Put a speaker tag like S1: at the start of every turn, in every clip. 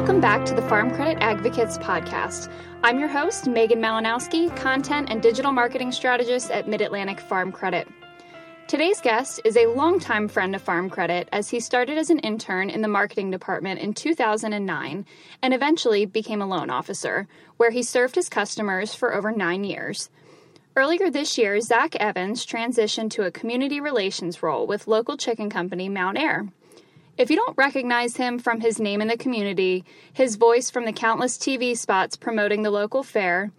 S1: Welcome back to the Farm Credit Advocates podcast. I'm your host, Megan Malinowski, content and digital marketing strategist at Mid Atlantic Farm Credit. Today's guest is a longtime friend of Farm Credit as he started as an intern in the marketing department in 2009 and eventually became a loan officer, where he served his customers for over nine years. Earlier this year, Zach Evans transitioned to a community relations role with local chicken company Mountaire. If you don't recognize him from his name in the community, his voice from the countless TV spots promoting the local fair,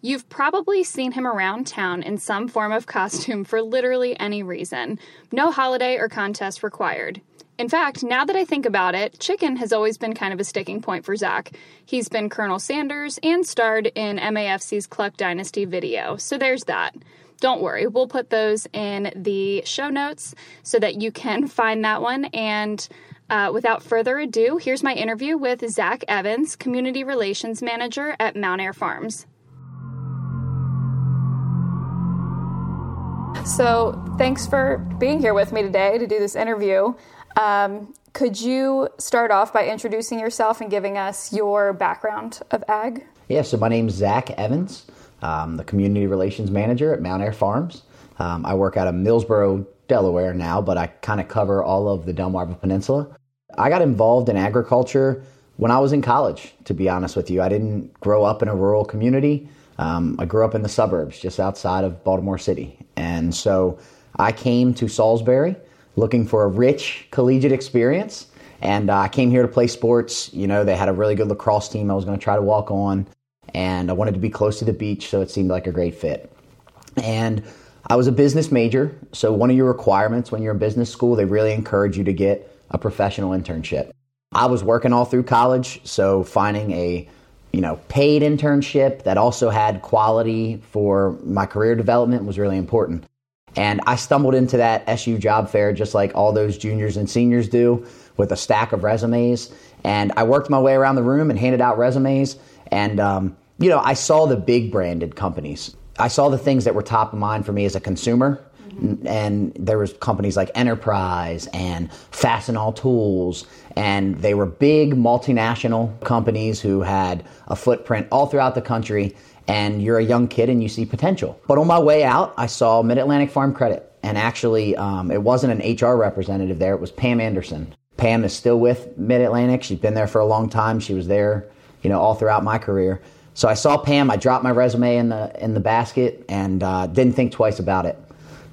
S1: you've probably seen him around town in some form of costume for literally any reason. No holiday or contest required. In fact, now that I think about it, chicken has always been kind of a sticking point for Zach. He's been Colonel Sanders and starred in MAFC's Cluck Dynasty video, so there's that. Don't worry, we'll put those in the show notes so that you can find that one. And uh, without further ado, here's my interview with Zach Evans, Community Relations Manager at Mountaire Farms. So, thanks for being here with me today to do this interview. Um, could you start off by introducing yourself and giving us your background of ag?
S2: Yeah, so my name's Zach Evans. I'm the Community Relations Manager at Mountaire Farms. Um, I work out of Millsboro, Delaware now, but I kind of cover all of the Delmarva Peninsula. I got involved in agriculture when I was in college, to be honest with you. I didn't grow up in a rural community. Um, I grew up in the suburbs just outside of Baltimore City. And so I came to Salisbury looking for a rich collegiate experience. And uh, I came here to play sports. You know, they had a really good lacrosse team I was going to try to walk on. And I wanted to be close to the beach, so it seemed like a great fit. And I was a business major. So, one of your requirements when you're in business school, they really encourage you to get a professional internship. I was working all through college, so finding a you know paid internship that also had quality for my career development was really important. And I stumbled into that SU job fair just like all those juniors and seniors do with a stack of resumes. And I worked my way around the room and handed out resumes. And, um, you know, I saw the big branded companies. I saw the things that were top of mind for me as a consumer. Mm-hmm. And there was companies like Enterprise and Fastenal Tools, and they were big multinational companies who had a footprint all throughout the country and you're a young kid and you see potential. But on my way out, I saw Mid Atlantic Farm Credit. And actually, um, it wasn't an HR representative there, it was Pam Anderson. Pam is still with Mid Atlantic. She's been there for a long time. She was there, you know, all throughout my career. So I saw Pam. I dropped my resume in the in the basket and uh, didn't think twice about it.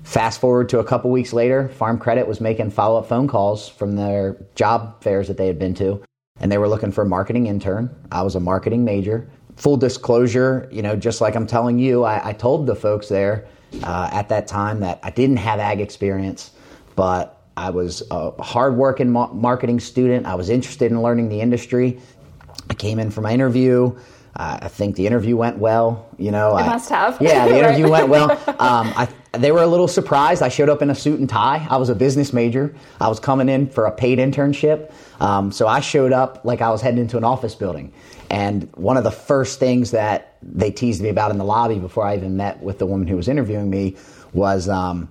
S2: Fast forward to a couple weeks later, Farm Credit was making follow up phone calls from their job fairs that they had been to, and they were looking for a marketing intern. I was a marketing major full disclosure, you know, just like I'm telling you, I, I told the folks there uh, at that time that I didn't have ag experience, but I was a hardworking ma- marketing student. I was interested in learning the industry. I came in for my interview. Uh, I think the interview went well. You know,
S1: it
S2: I,
S1: must have.
S2: Yeah, the interview went well. Um, I, they were a little surprised. I showed up in a suit and tie. I was a business major. I was coming in for a paid internship. Um, so I showed up like I was heading into an office building. And one of the first things that they teased me about in the lobby before I even met with the woman who was interviewing me was, um,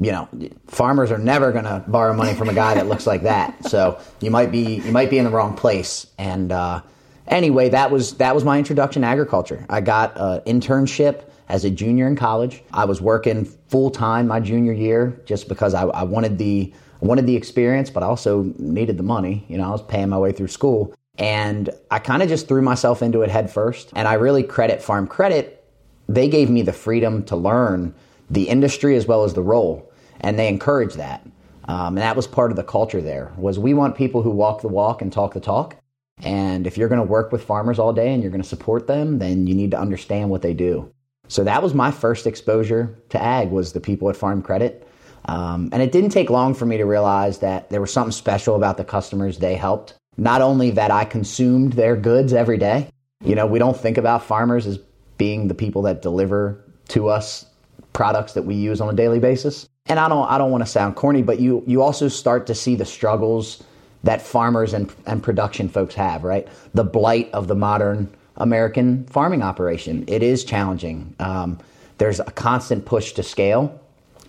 S2: you know, farmers are never going to borrow money from a guy that looks like that. So you might be you might be in the wrong place. And uh, anyway, that was that was my introduction to agriculture. I got an internship as a junior in college. I was working full time my junior year just because I, I wanted the wanted the experience, but I also needed the money. You know, I was paying my way through school. And I kind of just threw myself into it head first. And I really credit Farm Credit. They gave me the freedom to learn the industry as well as the role. And they encouraged that. Um, and that was part of the culture there was we want people who walk the walk and talk the talk. And if you're going to work with farmers all day and you're going to support them, then you need to understand what they do. So that was my first exposure to ag was the people at Farm Credit. Um, and it didn't take long for me to realize that there was something special about the customers they helped not only that I consumed their goods every day, you know, we don't think about farmers as being the people that deliver to us products that we use on a daily basis. And I don't I don't want to sound corny, but you you also start to see the struggles that farmers and, and production folks have, right? The blight of the modern American farming operation. It is challenging. Um, there's a constant push to scale.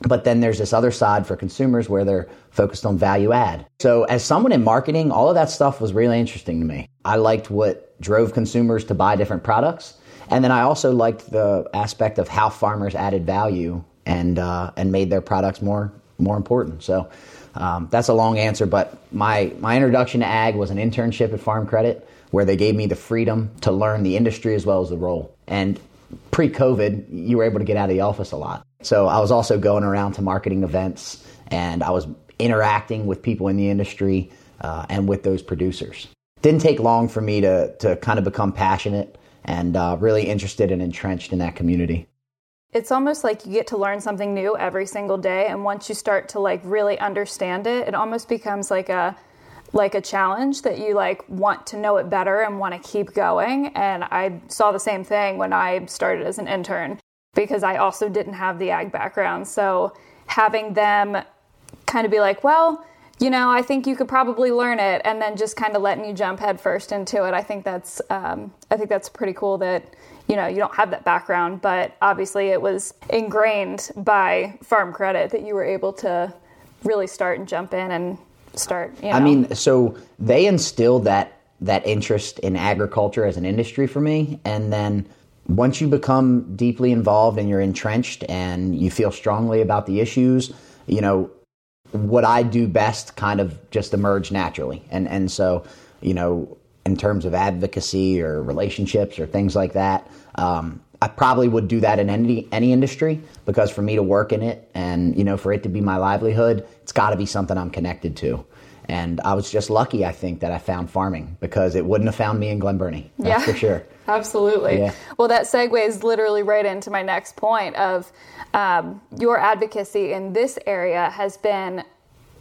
S2: But then there's this other side for consumers where they're focused on value add. So, as someone in marketing, all of that stuff was really interesting to me. I liked what drove consumers to buy different products. And then I also liked the aspect of how farmers added value and, uh, and made their products more, more important. So, um, that's a long answer, but my, my introduction to ag was an internship at Farm Credit where they gave me the freedom to learn the industry as well as the role. And pre COVID, you were able to get out of the office a lot. So I was also going around to marketing events and I was interacting with people in the industry uh, and with those producers. Didn't take long for me to, to kind of become passionate and uh, really interested and entrenched in that community.
S1: It's almost like you get to learn something new every single day. And once you start to like really understand it, it almost becomes like a like a challenge that you like want to know it better and want to keep going and i saw the same thing when i started as an intern because i also didn't have the ag background so having them kind of be like well you know i think you could probably learn it and then just kind of letting you jump headfirst into it i think that's um, i think that's pretty cool that you know you don't have that background but obviously it was ingrained by farm credit that you were able to really start and jump in and start? You know? I
S2: mean, so they instilled that that interest in agriculture as an industry for me, and then once you become deeply involved and you're entrenched and you feel strongly about the issues, you know, what I do best kind of just emerged naturally. And and so, you know, in terms of advocacy or relationships or things like that, um, I probably would do that in any any industry because for me to work in it and you know for it to be my livelihood, it's got to be something I'm connected to. And I was just lucky, I think, that I found farming because it wouldn't have found me in Glen Burnie. That's yeah, for sure.
S1: Absolutely. Yeah. Well, that segues literally right into my next point of um, your advocacy in this area has been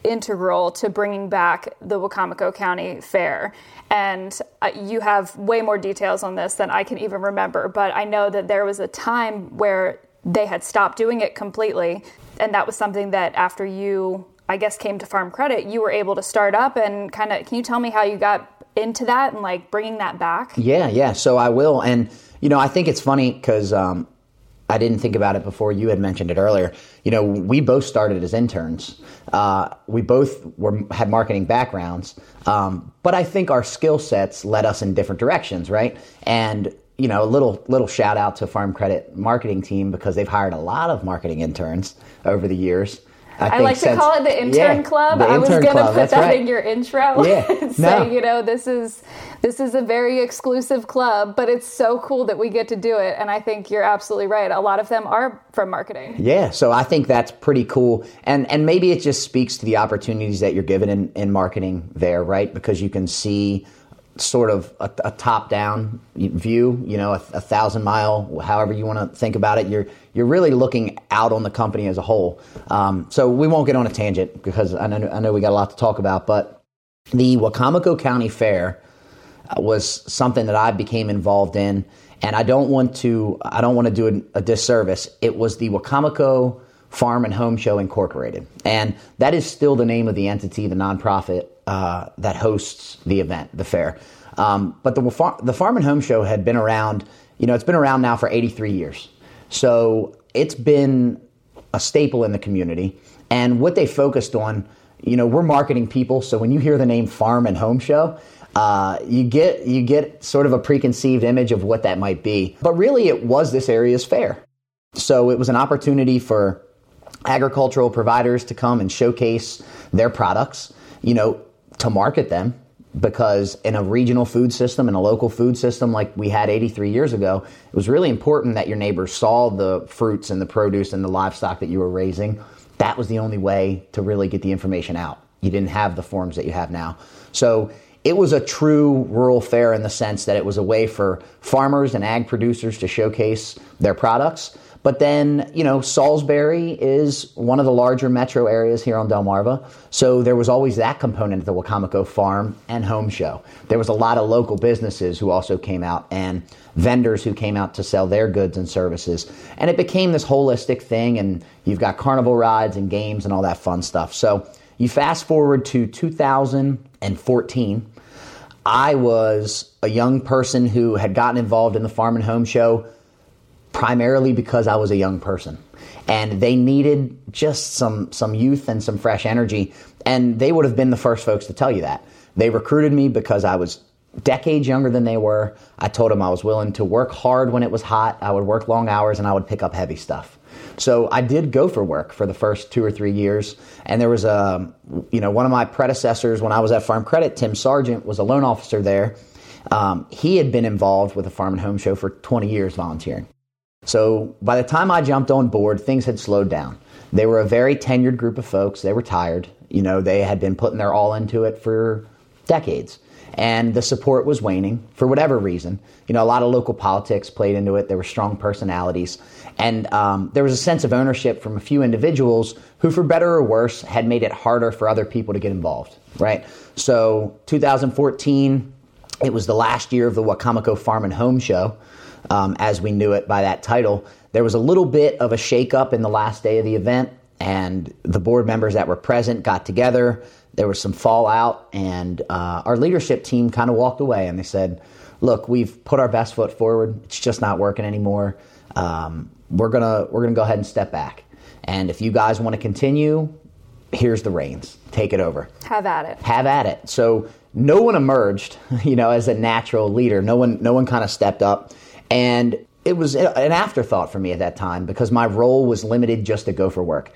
S1: integral to bringing back the Wicomico County Fair. And uh, you have way more details on this than I can even remember, but I know that there was a time where they had stopped doing it completely. And that was something that after you, I guess, came to Farm Credit, you were able to start up and kind of, can you tell me how you got into that and like bringing that back?
S2: Yeah, yeah. So I will. And, you know, I think it's funny because um, I didn't think about it before you had mentioned it earlier. You know, we both started as interns. Uh, we both were had marketing backgrounds, um, but I think our skill sets led us in different directions, right? And you know, a little little shout out to Farm Credit marketing team because they've hired a lot of marketing interns over the years.
S1: I, I like to call it the intern yeah, club. The I was going to put that right. in your intro. Yeah. say, no. you know, this is this is a very exclusive club, but it's so cool that we get to do it. And I think you're absolutely right. A lot of them are from marketing.
S2: Yeah. So I think that's pretty cool. And and maybe it just speaks to the opportunities that you're given in, in marketing there, right? Because you can see sort of a, a top-down view, you know, a, a, thousand mile, however you want to think about it. You're you're really looking out on the company as a whole. Um, so we won't get on a tangent because I know, I know we got a lot to talk about. But the Wicomico County Fair uh, was something that I became involved in, and I don't want to I don't want to do a, a disservice. It was the Wicomico Farm and Home Show Incorporated, and that is still the name of the entity, the nonprofit uh, that hosts the event, the fair. Um, but the, the Farm and Home Show had been around, you know, it's been around now for 83 years. So it's been a staple in the community. And what they focused on, you know, we're marketing people. So when you hear the name Farm and Home Show, uh, you get you get sort of a preconceived image of what that might be. But really, it was this area's fair. So it was an opportunity for agricultural providers to come and showcase their products. You know, to market them because in a regional food system and a local food system like we had 83 years ago, it was really important that your neighbors saw the fruits and the produce and the livestock that you were raising. That was the only way to really get the information out. You didn't have the forms that you have now. So it was a true rural fair in the sense that it was a way for farmers and ag producers to showcase their products but then, you know, Salisbury is one of the larger metro areas here on Delmarva. So there was always that component of the Wicomico Farm and Home Show. There was a lot of local businesses who also came out and vendors who came out to sell their goods and services. And it became this holistic thing. And you've got carnival rides and games and all that fun stuff. So you fast forward to 2014. I was a young person who had gotten involved in the Farm and Home Show primarily because I was a young person. and they needed just some some youth and some fresh energy. And they would have been the first folks to tell you that. They recruited me because I was decades younger than they were. I told them I was willing to work hard when it was hot. I would work long hours and I would pick up heavy stuff. So I did go for work for the first two or three years. And there was a, you know, one of my predecessors when I was at Farm Credit, Tim Sargent, was a loan officer there. Um, he had been involved with the Farm and Home Show for 20 years volunteering. So by the time I jumped on board, things had slowed down. They were a very tenured group of folks. They were tired. You know, they had been putting their all into it for decades. And the support was waning for whatever reason. You know, a lot of local politics played into it. There were strong personalities. And um, there was a sense of ownership from a few individuals who, for better or worse, had made it harder for other people to get involved, right? So 2014, it was the last year of the Wicomico Farm and Home Show um, as we knew it by that title. There was a little bit of a shakeup in the last day of the event, and the board members that were present got together. There was some fallout, and uh, our leadership team kind of walked away and they said, Look, we've put our best foot forward. It's just not working anymore. Um, we're gonna we're gonna go ahead and step back. And if you guys want to continue, here's the reins. Take it over.
S1: Have at it.
S2: Have at it. So no one emerged, you know, as a natural leader. No one no one kind of stepped up. And it was an afterthought for me at that time because my role was limited just to go for work.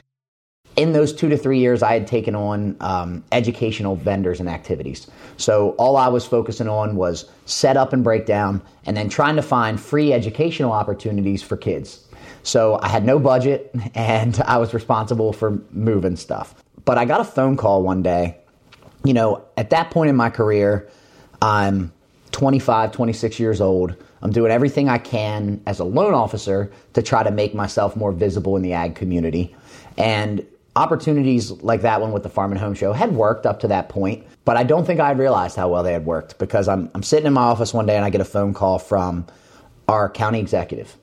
S2: In those two to three years, I had taken on um, educational vendors and activities. So all I was focusing on was set up and breakdown, and then trying to find free educational opportunities for kids. So I had no budget, and I was responsible for moving stuff. But I got a phone call one day. You know, at that point in my career, I'm 25, 26 years old. I'm doing everything I can as a loan officer to try to make myself more visible in the ag community. And opportunities like that one with the Farm and Home Show had worked up to that point, but I don't think I had realized how well they had worked because I'm, I'm sitting in my office one day and I get a phone call from our county executive.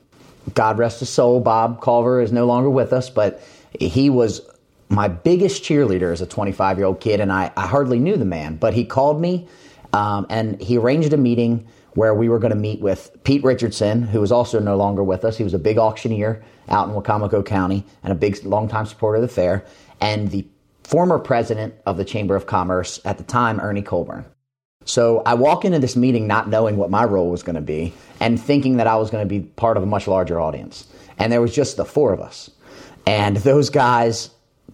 S2: God rest his soul, Bob Culver is no longer with us, but he was my biggest cheerleader as a 25 year old kid, and I, I hardly knew the man, but he called me um, and he arranged a meeting where we were going to meet with Pete Richardson, who was also no longer with us. He was a big auctioneer out in Wicomico County and a big, longtime supporter of the fair, and the former president of the Chamber of Commerce at the time, Ernie Colburn. So I walk into this meeting not knowing what my role was going to be and thinking that I was going to be part of a much larger audience. And there was just the four of us. And those guys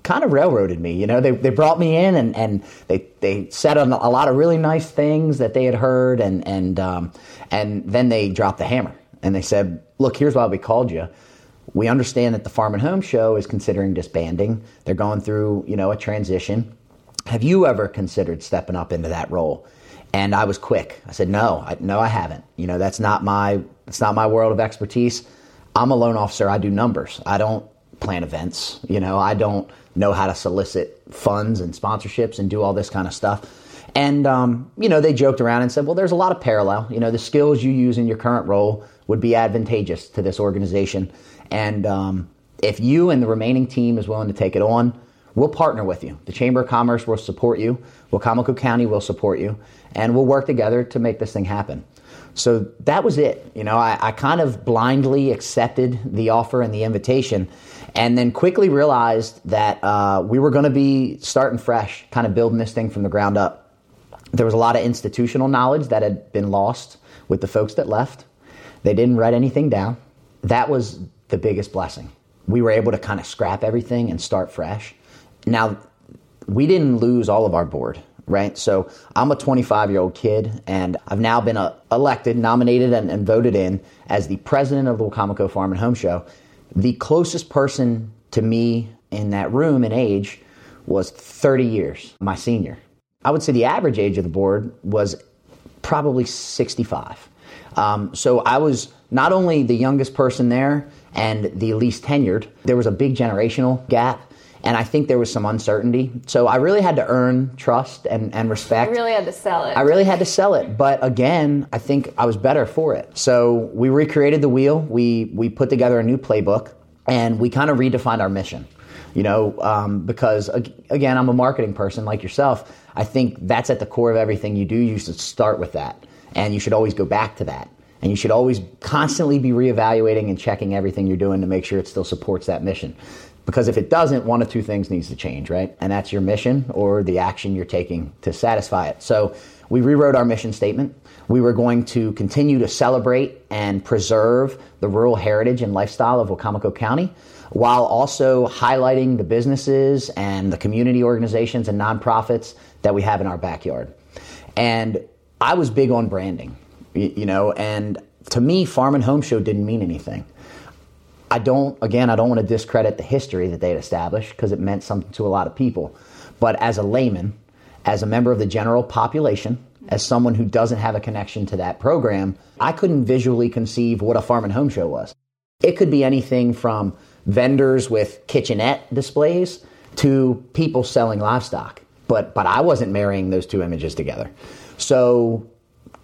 S2: kind of railroaded me. You know, they, they brought me in and, and they, they said a, a lot of really nice things that they had heard, and, and, um, and then they dropped the hammer and they said, Look, here's why we called you. We understand that the Farm and Home Show is considering disbanding. They're going through, you know, a transition. Have you ever considered stepping up into that role? And I was quick. I said, no, I, no, I haven't. You know, that's not my, it's not my world of expertise. I'm a loan officer. I do numbers. I don't plan events. You know, I don't know how to solicit funds and sponsorships and do all this kind of stuff. And, um, you know, they joked around and said, well, there's a lot of parallel. You know, the skills you use in your current role would be advantageous to this organization. And um, if you and the remaining team is willing to take it on, we'll partner with you. The Chamber of Commerce will support you. Wicomico County will support you. And we'll work together to make this thing happen. So that was it. You know, I, I kind of blindly accepted the offer and the invitation and then quickly realized that uh, we were going to be starting fresh, kind of building this thing from the ground up. There was a lot of institutional knowledge that had been lost with the folks that left. They didn't write anything down. That was the biggest blessing. We were able to kind of scrap everything and start fresh. Now, we didn't lose all of our board, right? So I'm a 25 year old kid, and I've now been uh, elected, nominated, and, and voted in as the president of the Wicomico Farm and Home Show. The closest person to me in that room in age was 30 years, my senior. I would say the average age of the board was probably 65. Um, so I was not only the youngest person there and the least tenured, there was a big generational gap. And I think there was some uncertainty. So I really had to earn trust and, and respect.
S1: You really had to sell it.
S2: I really had to sell it. But again, I think I was better for it. So we recreated the wheel. We, we put together a new playbook and we kind of redefined our mission. You know, um, because again, I'm a marketing person like yourself. I think that's at the core of everything you do. You should start with that. And you should always go back to that. And you should always constantly be reevaluating and checking everything you're doing to make sure it still supports that mission. Because if it doesn't, one of two things needs to change, right? And that's your mission or the action you're taking to satisfy it. So we rewrote our mission statement. We were going to continue to celebrate and preserve the rural heritage and lifestyle of Wicomico County while also highlighting the businesses and the community organizations and nonprofits that we have in our backyard. And I was big on branding, you know, and to me, Farm and Home Show didn't mean anything. I don't, again, I don't want to discredit the history that they had established because it meant something to a lot of people. But as a layman, as a member of the general population, as someone who doesn't have a connection to that program, I couldn't visually conceive what a farm and home show was. It could be anything from vendors with kitchenette displays to people selling livestock. But, but I wasn't marrying those two images together. So,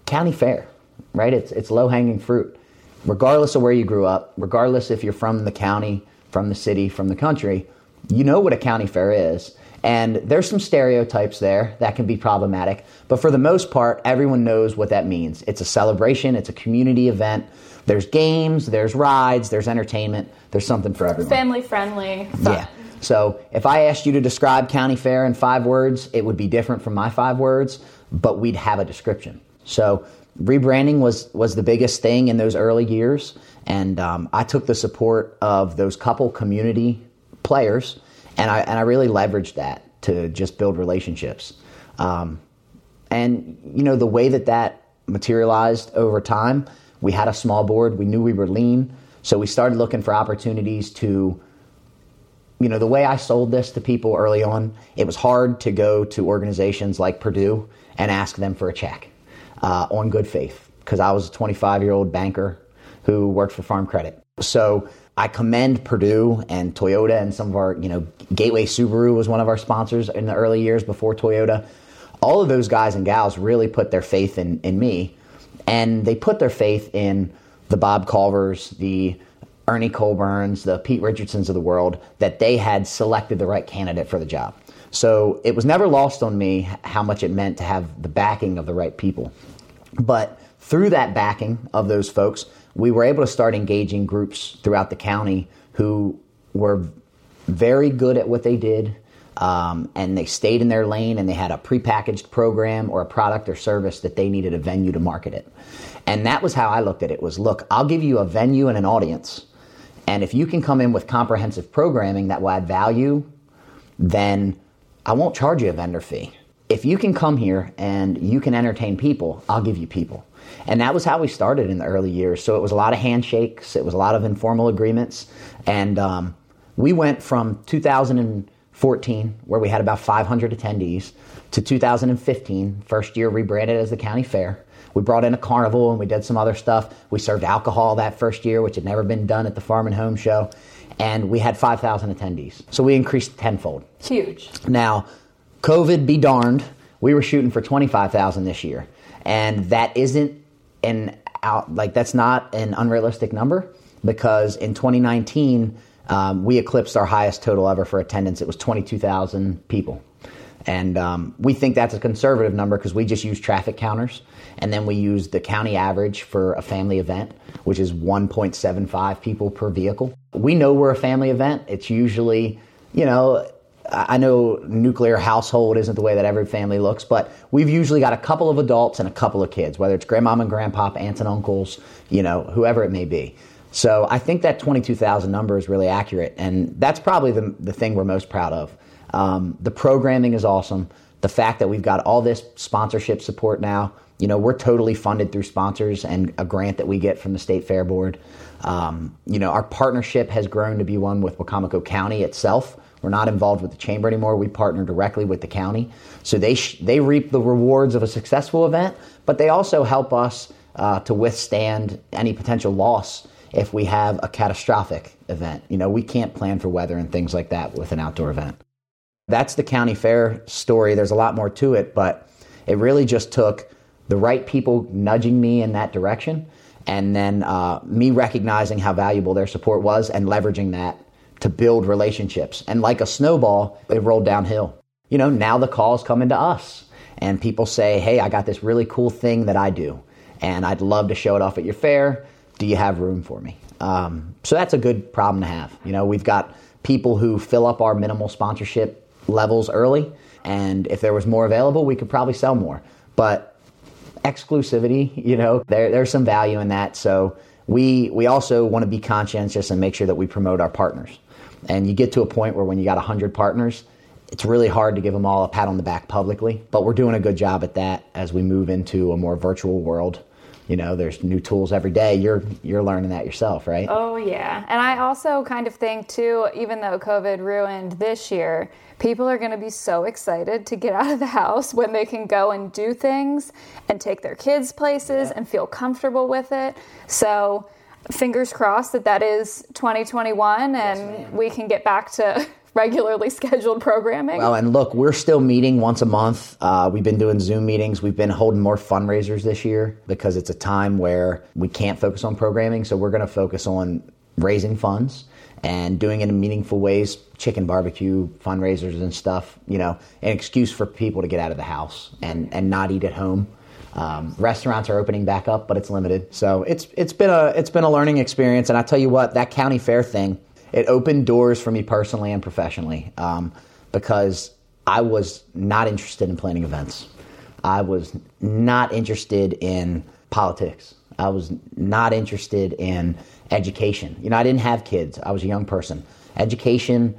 S2: county fair, right? It's, it's low hanging fruit regardless of where you grew up, regardless if you're from the county, from the city, from the country, you know what a county fair is. And there's some stereotypes there that can be problematic, but for the most part, everyone knows what that means. It's a celebration, it's a community event. There's games, there's rides, there's entertainment, there's something for everyone.
S1: Family friendly.
S2: Yeah. So if I asked you to describe county fair in five words, it would be different from my five words, but we'd have a description. So rebranding was was the biggest thing in those early years, and um, I took the support of those couple community players, and I and I really leveraged that to just build relationships. Um, and you know the way that that materialized over time, we had a small board. We knew we were lean, so we started looking for opportunities to. You know, the way I sold this to people early on, it was hard to go to organizations like Perdue and ask them for a check uh, on good faith because I was a 25 year old banker who worked for Farm Credit. So I commend Perdue and Toyota and some of our, you know, Gateway Subaru was one of our sponsors in the early years before Toyota. All of those guys and gals really put their faith in, in me, and they put their faith in the Bob Culvers, the Ernie Colburns, the Pete Richardsons of the world, that they had selected the right candidate for the job. So it was never lost on me how much it meant to have the backing of the right people. But through that backing of those folks, we were able to start engaging groups throughout the county who were very good at what they did. Um, and they stayed in their lane and they had a prepackaged program or a product or service that they needed a venue to market it. And that was how I looked at it was look, I'll give you a venue and an audience. And if you can come in with comprehensive programming that will add value, then I won't charge you a vendor fee if you can come here and you can entertain people, I'll give you people. And that was how we started in the early years. So it was a lot of handshakes, it was a lot of informal agreements. And um, we went from 2014, where we had about 500 attendees, to 2015, first year rebranded as the county fair. We brought in a carnival and we did some other stuff. We served alcohol that first year, which had never been done at the Farm and Home Show. And we had 5,000 attendees. So we increased tenfold.
S1: Huge.
S2: Now, COVID be darned, we were shooting for 25,000 this year. And that isn't an out, like, that's not an unrealistic number because in 2019, um, we eclipsed our highest total ever for attendance. It was 22,000 people. And um, we think that's a conservative number because we just use traffic counters. And then we use the county average for a family event, which is 1.75 people per vehicle. We know we're a family event. It's usually, you know, I know nuclear household isn't the way that every family looks, but we've usually got a couple of adults and a couple of kids, whether it's grandmom and grandpop, aunts and uncles, you know, whoever it may be. So I think that 22,000 number is really accurate, and that's probably the, the thing we're most proud of. Um, the programming is awesome. The fact that we've got all this sponsorship support now, you know, we're totally funded through sponsors and a grant that we get from the State Fair Board. Um, you know, our partnership has grown to be one with Wicomico County itself we're not involved with the chamber anymore. We partner directly with the county. So they, sh- they reap the rewards of a successful event, but they also help us uh, to withstand any potential loss if we have a catastrophic event. You know, we can't plan for weather and things like that with an outdoor event. That's the county fair story. There's a lot more to it, but it really just took the right people nudging me in that direction and then uh, me recognizing how valuable their support was and leveraging that to build relationships. And like a snowball, it rolled downhill. You know, now the calls come into us and people say, Hey, I got this really cool thing that I do. and I'd love to show it off at your fair. Do you have room for me? Um, so that's a good problem to have. You know, we've got people who fill up our minimal sponsorship levels early, and if there was more available, we could probably sell more. But exclusivity, you know, there, there's some value in that. So we we also want to be conscientious and make sure that we promote our partners. And you get to a point where when you got 100 partners, it's really hard to give them all a pat on the back publicly, but we're doing a good job at that as we move into a more virtual world. You know, there's new tools every day. You're you're learning that yourself, right?
S1: Oh yeah. And I also kind of think too, even though COVID ruined this year, people are going to be so excited to get out of the house when they can go and do things and take their kids places yeah. and feel comfortable with it. So, fingers crossed that that is 2021 and yes, we can get back to regularly scheduled programming.
S2: Well, and look, we're still meeting once a month. Uh, we've been doing Zoom meetings. We've been holding more fundraisers this year because it's a time where we can't focus on programming. So we're going to focus on raising funds and doing it in meaningful ways chicken barbecue fundraisers and stuff you know an excuse for people to get out of the house and and not eat at home um, restaurants are opening back up but it's limited so it's it's been a it's been a learning experience and i tell you what that county fair thing it opened doors for me personally and professionally um, because i was not interested in planning events i was not interested in politics i was not interested in education. You know, I didn't have kids. I was a young person. Education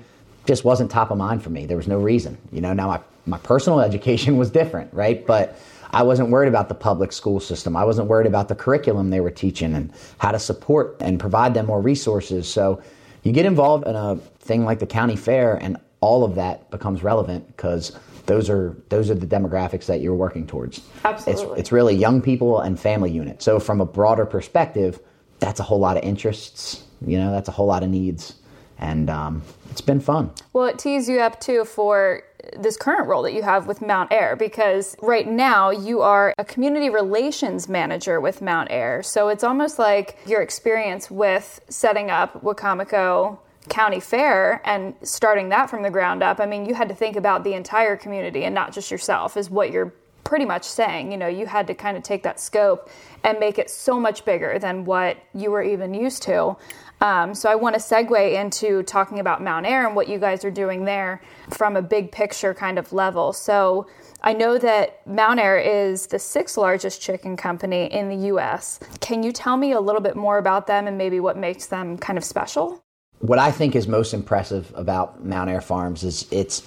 S2: just wasn't top of mind for me. There was no reason. You know, now my, my personal education was different, right? But I wasn't worried about the public school system. I wasn't worried about the curriculum they were teaching and how to support and provide them more resources. So you get involved in a thing like the county fair and all of that becomes relevant because those are those are the demographics that you're working towards.
S1: Absolutely.
S2: It's, it's really young people and family units. So from a broader perspective, that's a whole lot of interests. You know, that's a whole lot of needs, and um, it's been fun.
S1: Well, it tees you up too for this current role that you have with Mountaire because right now you are a community relations manager with Mountaire. So it's almost like your experience with setting up Wicomico County Fair and starting that from the ground up. I mean, you had to think about the entire community and not just yourself, is what you're pretty much saying. You know, you had to kind of take that scope and make it so much bigger than what you were even used to. Um, so I want to segue into talking about Mountaire and what you guys are doing there from a big picture kind of level. So I know that Mountaire is the sixth largest chicken company in the U.S. Can you tell me a little bit more about them and maybe what makes them kind of special?
S2: What I think is most impressive about Mountaire Farms is it's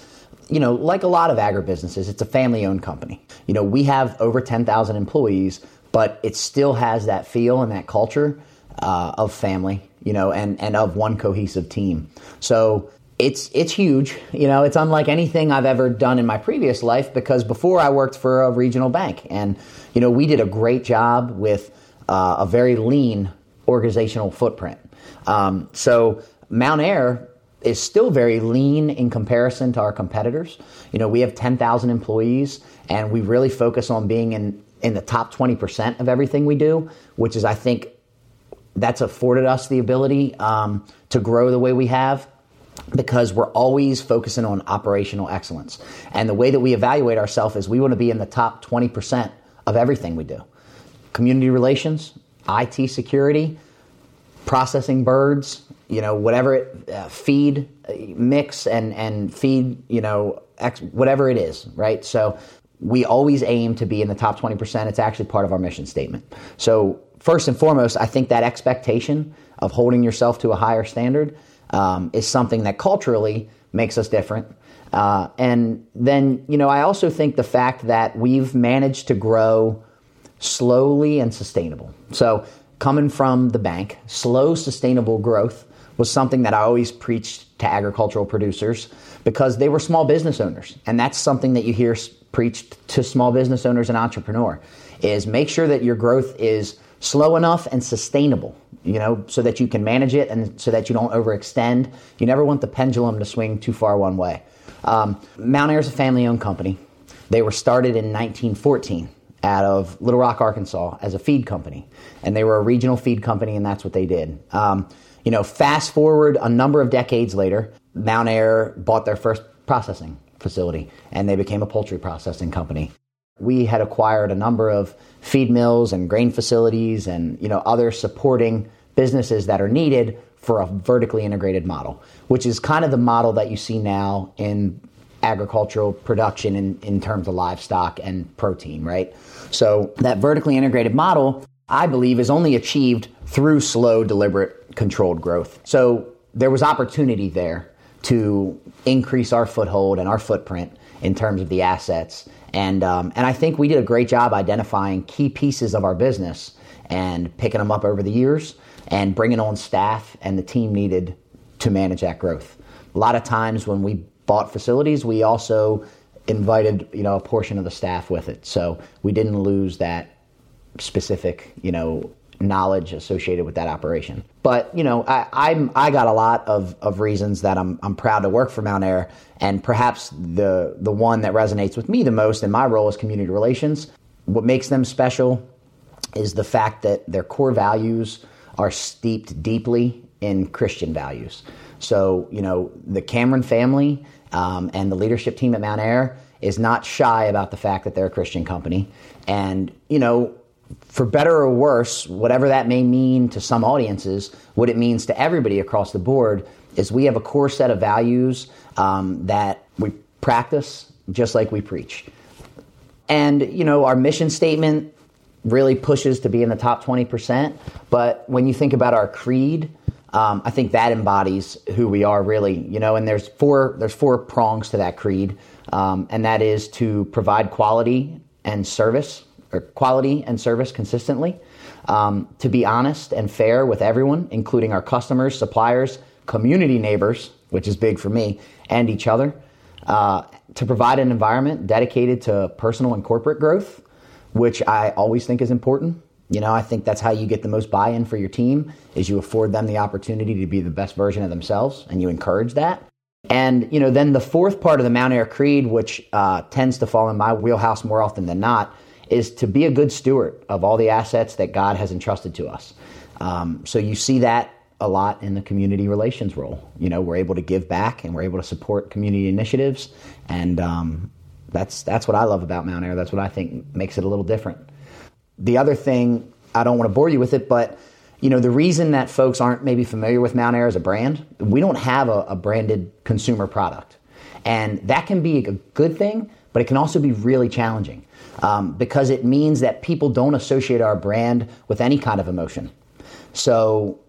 S2: you know, like a lot of agribusinesses, it's a family owned company. You know, we have over 10,000 employees, but it still has that feel and that culture uh, of family, you know, and, and of one cohesive team. So it's it's huge. You know, it's unlike anything I've ever done in my previous life because before I worked for a regional bank, and you know, we did a great job with uh, a very lean organizational footprint. Um, so Mountaire is still very lean in comparison to our competitors. You know, we have 10,000 employees and we really focus on being in, in the top 20% of everything we do, which is, I think, that's afforded us the ability um, to grow the way we have because we're always focusing on operational excellence. And the way that we evaluate ourselves is we want to be in the top 20% of everything we do community relations, IT security, processing birds, you know, whatever it, uh, feed uh, mix and, and feed, you know, ex, whatever it is, right? So we always aim to be in the top 20%. It's actually part of our mission statement. So first and foremost, I think that expectation of holding yourself to a higher standard um, is something that culturally makes us different. Uh, and then, you know, I also think the fact that we've managed to grow slowly and sustainable. So coming from the bank, slow, sustainable growth was something that I always preached to agricultural producers because they were small business owners. And that's something that you hear preached to small business owners and entrepreneur is make sure that your growth is slow enough and sustainable, you know, so that you can manage it and so that you don't overextend. You never want the pendulum to swing too far one way. Um, Mountaire is a family owned company. They were started in 1914 out of Little Rock, Arkansas, as a feed company. And they were a regional feed company, and that's what they did. Um, you know, fast forward a number of decades later, Mountaire bought their first processing facility and they became a poultry processing company. We had acquired a number of feed mills and grain facilities and you know other supporting businesses that are needed for a vertically integrated model, which is kind of the model that you see now in agricultural production in, in terms of livestock and protein, right? So that vertically integrated model, I believe, is only achieved through slow, deliberate, controlled growth. So there was opportunity there to increase our foothold and our footprint in terms of the assets. And, um, and I think we did a great job identifying key pieces of our business and picking them up over the years and bringing on staff and the team needed to manage that growth. A lot of times when we bought facilities, we also invited you know a portion of the staff with it, so we didn't lose that specific you know knowledge associated with that operation. But you know, I, I'm I got a lot of, of reasons that I'm I'm proud to work for Mountaire, and perhaps the the one that resonates with me the most in my role as community relations. What makes them special is the fact that their core values are steeped deeply in Christian values. So, you know, the Cameron family um, and the leadership team at Mountaire is not shy about the fact that they're a Christian company. And, you know, for better or worse, whatever that may mean to some audiences, what it means to everybody across the board is we have a core set of values um, that we practice just like we preach. And, you know, our mission statement really pushes to be in the top 20%. But when you think about our creed, um, I think that embodies who we are really, you know, and there's four, there's four prongs to that creed. Um, and that is to provide quality and service or quality and service consistently, um, to be honest and fair with everyone, including our customers, suppliers, community neighbors, which is big for me, and each other, uh, to provide an environment dedicated to personal and corporate growth, which I always think is important. You know, I think that's how you get the most buy-in for your team is you afford them the opportunity to be the best version of themselves and you encourage that. And, you know, then the fourth part of the Mountaire Creed, which uh, tends to fall in my wheelhouse more often than not, is to be a good steward of all the assets that God has entrusted to us. Um, so you see that a lot in the community relations role. You know, we're able to give back and we're able to support community initiatives, and um, that's that's what I love about Mountaire. That's what I think makes it a little different. The other thing, I don't want to bore you with it, but you know, the reason that folks aren't maybe familiar with Mountaire as a brand, we don't have a, a branded consumer product, and that can be a good thing, but it can also be really challenging um, because it means that people don't associate our brand with any kind of emotion. So,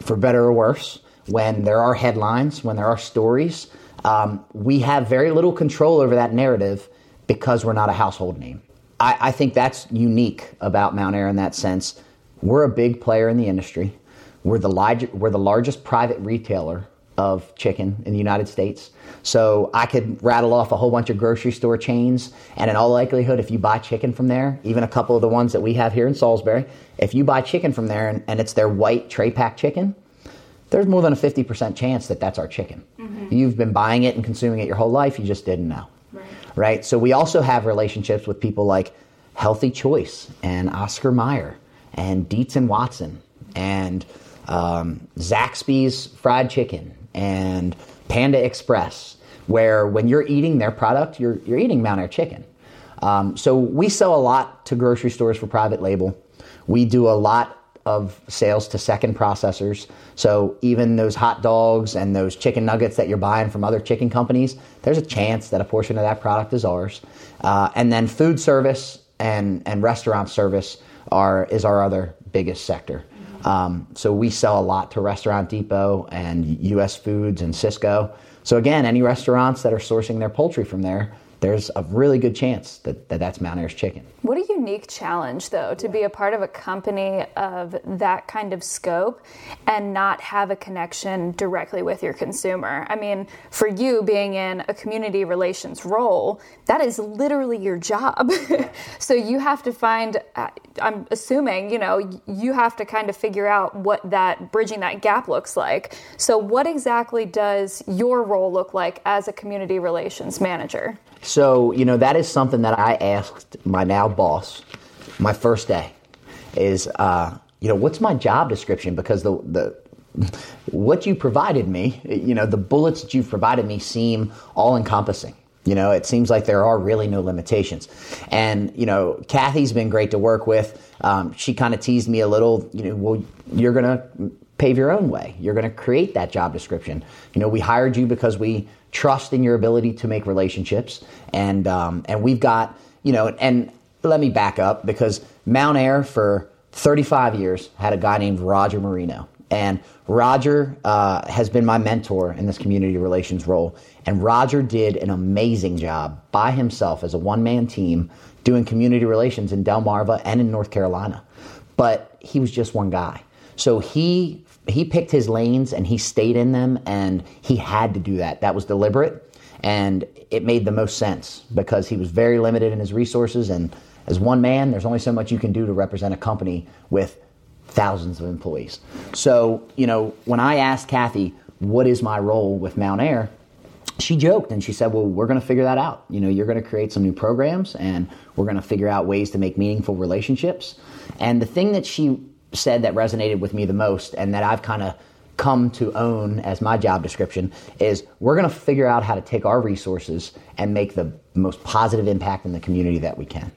S2: for better or worse, when there are headlines, when there are stories, um, we have very little control over that narrative because we're not a household name. I, I think that's unique about Mountaire in that sense. We're a big player in the industry. We're the, we're the largest private retailer of chicken in the United States. So I could rattle off a whole bunch of grocery store chains, and in all likelihood, if you buy chicken from there, even a couple of the ones that we have here in Salisbury, if you buy chicken from there and, and it's their white tray pack chicken, there's more than a 50% chance that that's our chicken. Mm-hmm. You've been buying it and consuming it your whole life, you just didn't know. Right. right? So we also have relationships with people like Healthy Choice and Oscar Mayer and Dietz and Watson and um, Zaxby's fried chicken and Panda Express, where when you're eating their product, you're, you're eating Mountaire chicken. Um, so we sell a lot to grocery stores for private label. We do a lot of sales to second processors. So even those hot dogs and those chicken nuggets that you're buying from other chicken companies, there's a chance that a portion of that product is ours. Uh, and then food service and, and restaurant service are is our other biggest sector. Um, so we sell a lot to Restaurant Depot and U.S. Foods and Sysco. So again, any restaurants that are sourcing their poultry from there, there's a really good chance that, that that's Mountaire's chicken.
S1: What a unique challenge, though, to be a part of a company of that kind of scope and not have a connection directly with your consumer. I mean, for you being in a community relations role, that is literally your job. so you have to find, uh, I'm assuming, you know, you have to kind of figure out what that bridging that gap looks like. So, what exactly does your role look like as a community relations manager?
S2: So, you know, that is something that I asked my now boss my first day is, uh, you know, what's my job description? Because the, the, what you provided me, you know, the bullets that you've provided me seem all encompassing. You know, it seems like there are really no limitations. And, you know, Kathy's been great to work with. Um, she kind of teased me a little, you know, well, you're going to pave your own way. You're going to create that job description. You know, we hired you because we trust in your ability to make relationships. And, um, and we've got, you know, and let me back up because Mountaire for 35 years had a guy named Roger Marino. And Roger uh, has been my mentor in this community relations role. And Roger did an amazing job by himself as a one man team doing community relations in Delmarva and in North Carolina. But he was just one guy. So he he picked his lanes and he stayed in them and he had to do that. That was deliberate and it made the most sense because he was very limited in his resources and as one man there's only so much you can do to represent a company with thousands of employees. So, you know, when I asked Kathy, what is my role with Mountaire? She joked and she said, Well, we're going to figure that out. You know, you're going to create some new programs and we're going to figure out ways to make meaningful relationships. And the thing that she said that resonated with me the most and that I've kind of come to own as my job description is we're going to figure out how to take our resources and make the most positive impact in the community that we can.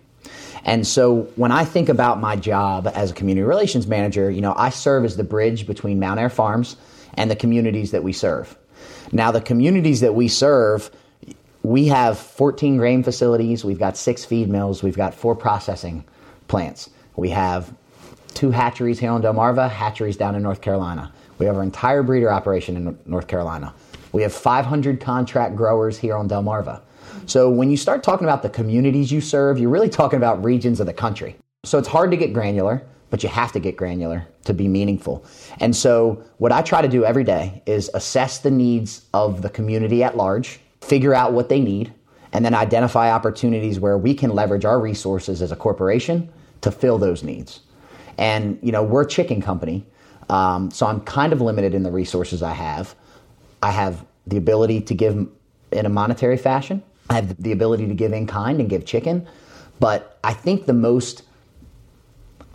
S2: And so when I think about my job as a community relations manager, you know, I serve as the bridge between Mountaire Farms and the communities that we serve. Now, the communities that we serve, we have 14 grain facilities, we've got six feed mills, we've got four processing plants. We have two hatcheries here in Delmarva, hatcheries down in North Carolina. We have our entire breeder operation in North Carolina. We have 500 contract growers here on Delmarva. So when you start talking about the communities you serve, you're really talking about regions of the country. So it's hard to get granular, but you have to get granular to be meaningful. And so what I try to do every day is assess the needs of the community at large, figure out what they need, and then identify opportunities where we can leverage our resources as a corporation to fill those needs. And, you know, we're a chicken company, um, so I'm kind of limited in the resources I have. I have the ability to give in a monetary fashion. I have the ability to give in kind and give chicken. But I think the most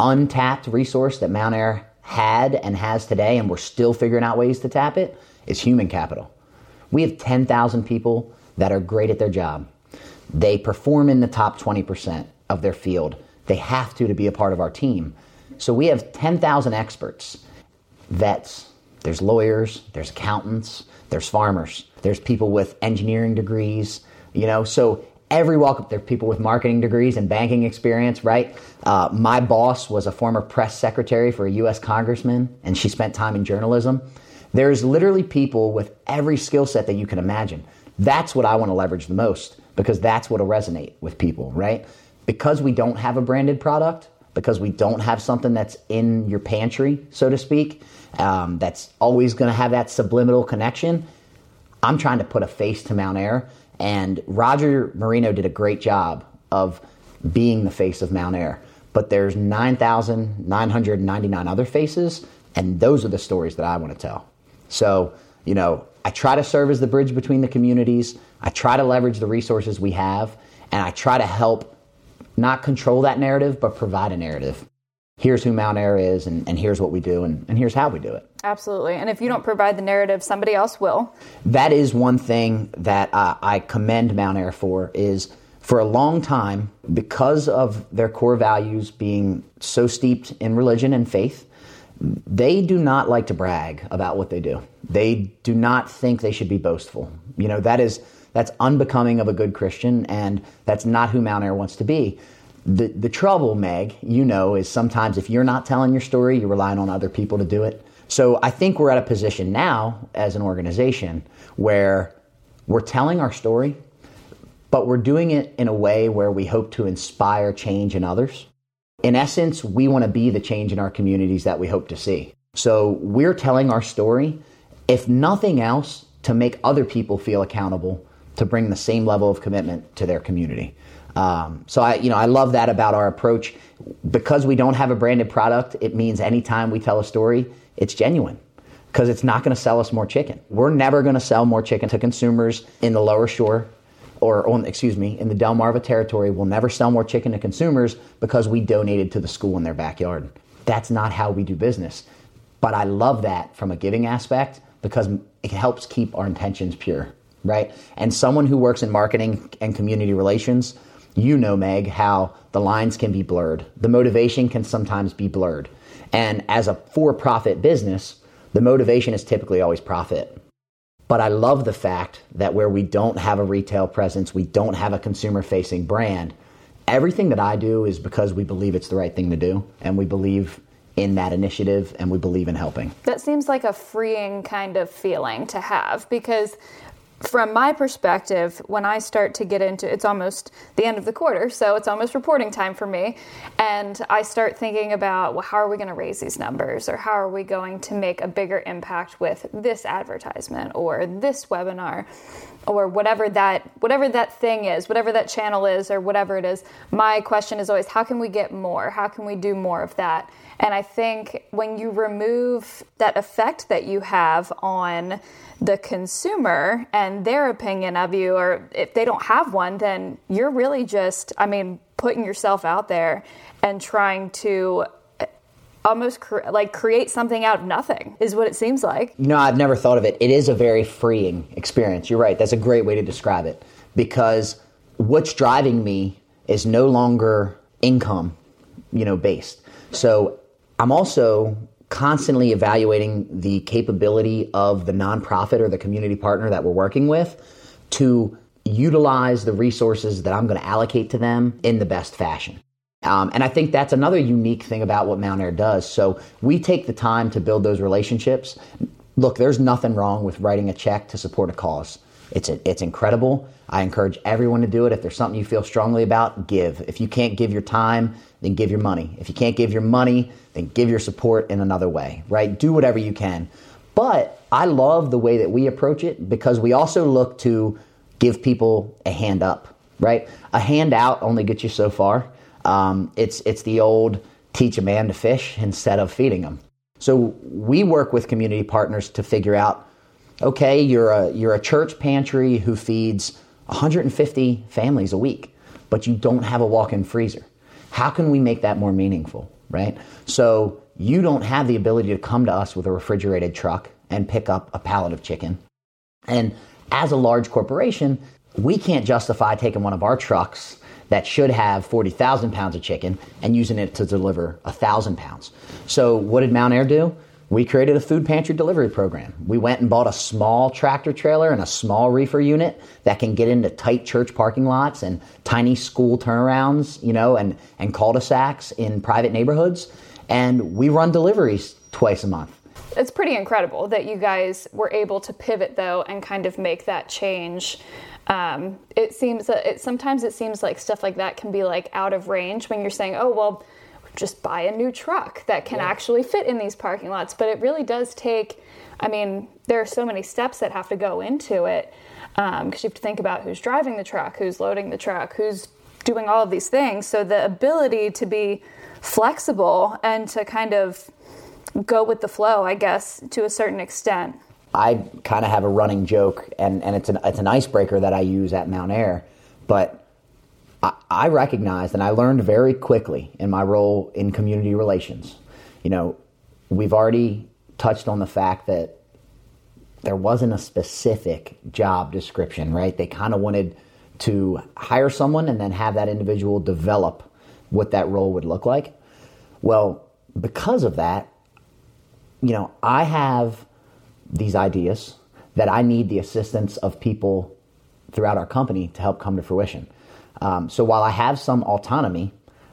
S2: untapped resource that Mountaire had and has today, and we're still figuring out ways to tap it, is human capital. We have 10,000 people that are great at their job. They perform in the top 20% of their field. They have to to be a part of our team. So we have 10,000 experts, vets, there's lawyers, there's accountants, there's farmers, there's people with engineering degrees, you know, so every walk up, there are people with marketing degrees and banking experience, right? Uh, my boss was a former press secretary for a U.S. congressman, and she spent time in journalism. There's literally people with every skill set that you can imagine. That's what I want to leverage the most because that's what will resonate with people, right? Because we don't have a branded product, because we don't have something that's in your pantry, so to speak, um, that's always going to have that subliminal connection. I'm trying to put a face to Mountaire and Roger Marino did a great job of being the face of Mountaire. But there's 9,999 other faces, and those are the stories that I want to tell. So, you know, I try to serve as the bridge between the communities. I try to leverage the resources we have, and I try to help not control that narrative, but provide a narrative here's who Mountaire is and, and here's what we do and, and here's how we do it.
S1: Absolutely. And if you don't provide the narrative, somebody else will.
S2: That is one thing that uh, I commend Mountaire for is for a long time, because of their core values being so steeped in religion and faith, they do not like to brag about what they do. They do not think they should be boastful. You know, that is that's unbecoming of a good Christian and that's not who Mountaire wants to be. The, the trouble, Meg, you know, is sometimes if you're not telling your story, you're relying on other people to do it. So I think we're at a position now as an organization where we're telling our story, but we're doing it in a way where we hope to inspire change in others. In essence, we want to be the change in our communities that we hope to see. So we're telling our story, if nothing else, to make other people feel accountable to bring the same level of commitment to their community. Um, so I, you know, I love that about our approach. Because we don't have a branded product, it means anytime we tell a story, it's genuine because it's not going to sell us more chicken. We're never going to sell more chicken to consumers in the lower shore or on, excuse me, in the Delmarva territory. We'll never sell more chicken to consumers because we donated to the school in their backyard. That's not how we do business. But I love that from a giving aspect because it helps keep our intentions pure right? And someone who works in marketing and community relations, you know, Meg, how the lines can be blurred. The motivation can sometimes be blurred. And as a for profit business, the motivation is typically always profit. But I love the fact that where we don't have a retail presence, we don't have a consumer facing brand, everything that I do is because we believe it's the right thing to do and we believe in that initiative and we believe in helping.
S1: That seems like a freeing kind of feeling to have because from my perspective, when I start to get into it's almost the end of the quarter, so it's almost reporting time for me. And I start thinking about, well, how are we going to raise these numbers? Or how are we going to make a bigger impact with this advertisement or this webinar? or whatever that whatever that thing is whatever that channel is or whatever it is my question is always how can we get more how can we do more of that and i think when you remove that effect that you have on the consumer and their opinion of you, or if they don't have one, then you're really just, I mean, putting yourself out there and trying to uh, almost cre- like create something out of nothing is what it seems like.
S2: Know, I've never thought of it. It is a very freeing experience. You're right. That's a great way to describe it because what's driving me is no longer income, you know, based. So I'm also constantly evaluating the capability of the nonprofit or the community partner that we're working with to utilize the resources that I'm going to allocate to them in the best fashion. Um, and I think that's another unique thing about what Mountaire does. So we take the time to build those relationships. Look, there's nothing wrong with writing a check to support a cause. It's, a, it's incredible. I encourage everyone to do it. If there's something you feel strongly about, give. If you can't give your time, then give your money. If you can't give your money, then give your support in another way, right? Do whatever you can. But I love the way that we approach it because we also look to give people a hand up, right? A handout only gets you so far. Um, it's, it's the old teach a man to fish instead of feeding him. So we work with community partners to figure out okay, you're a, you're a church pantry who feeds 150 families a week, but you don't have a walk in freezer. How can we make that more meaningful, right? So you don't have the ability to come to us with a refrigerated truck and pick up a pallet of chicken. And as a large corporation, we can't justify taking one of our trucks that should have 40,000 pounds of chicken and using it to deliver 1,000 pounds. So what did Mountaire do? We created a food pantry delivery program. We went and bought a small tractor trailer and a small reefer unit that can get into tight church parking lots and tiny school turnarounds, you know, and, and cul-de-sacs in private neighborhoods. And we run deliveries twice a month.
S1: It's pretty incredible that you guys were able to pivot though and kind of make that change. Um, it seems that it sometimes it seems like stuff like that can be like out of range when you're saying, oh well, just buy a new truck that can yeah. actually fit in these parking lots. But it really does take, I mean, there are so many steps that have to go into it because um, you have to think about who's driving the truck, who's loading the truck, who's doing all of these things. So the ability to be flexible and to kind of go with the flow, I guess, to a certain extent.
S2: I kind of have a running joke, and, and it's an it's an icebreaker that I use at Mountaire, but I, recognized and I learned very quickly in my role in community relations. You know, we've already touched on the fact that there wasn't a specific job description, right? They kind of wanted to hire someone and then have that individual develop what that role would look like. Well, because of that, you know, I have these ideas that I need the assistance of people throughout our company to help come to fruition. Um, so while I have some autonomy,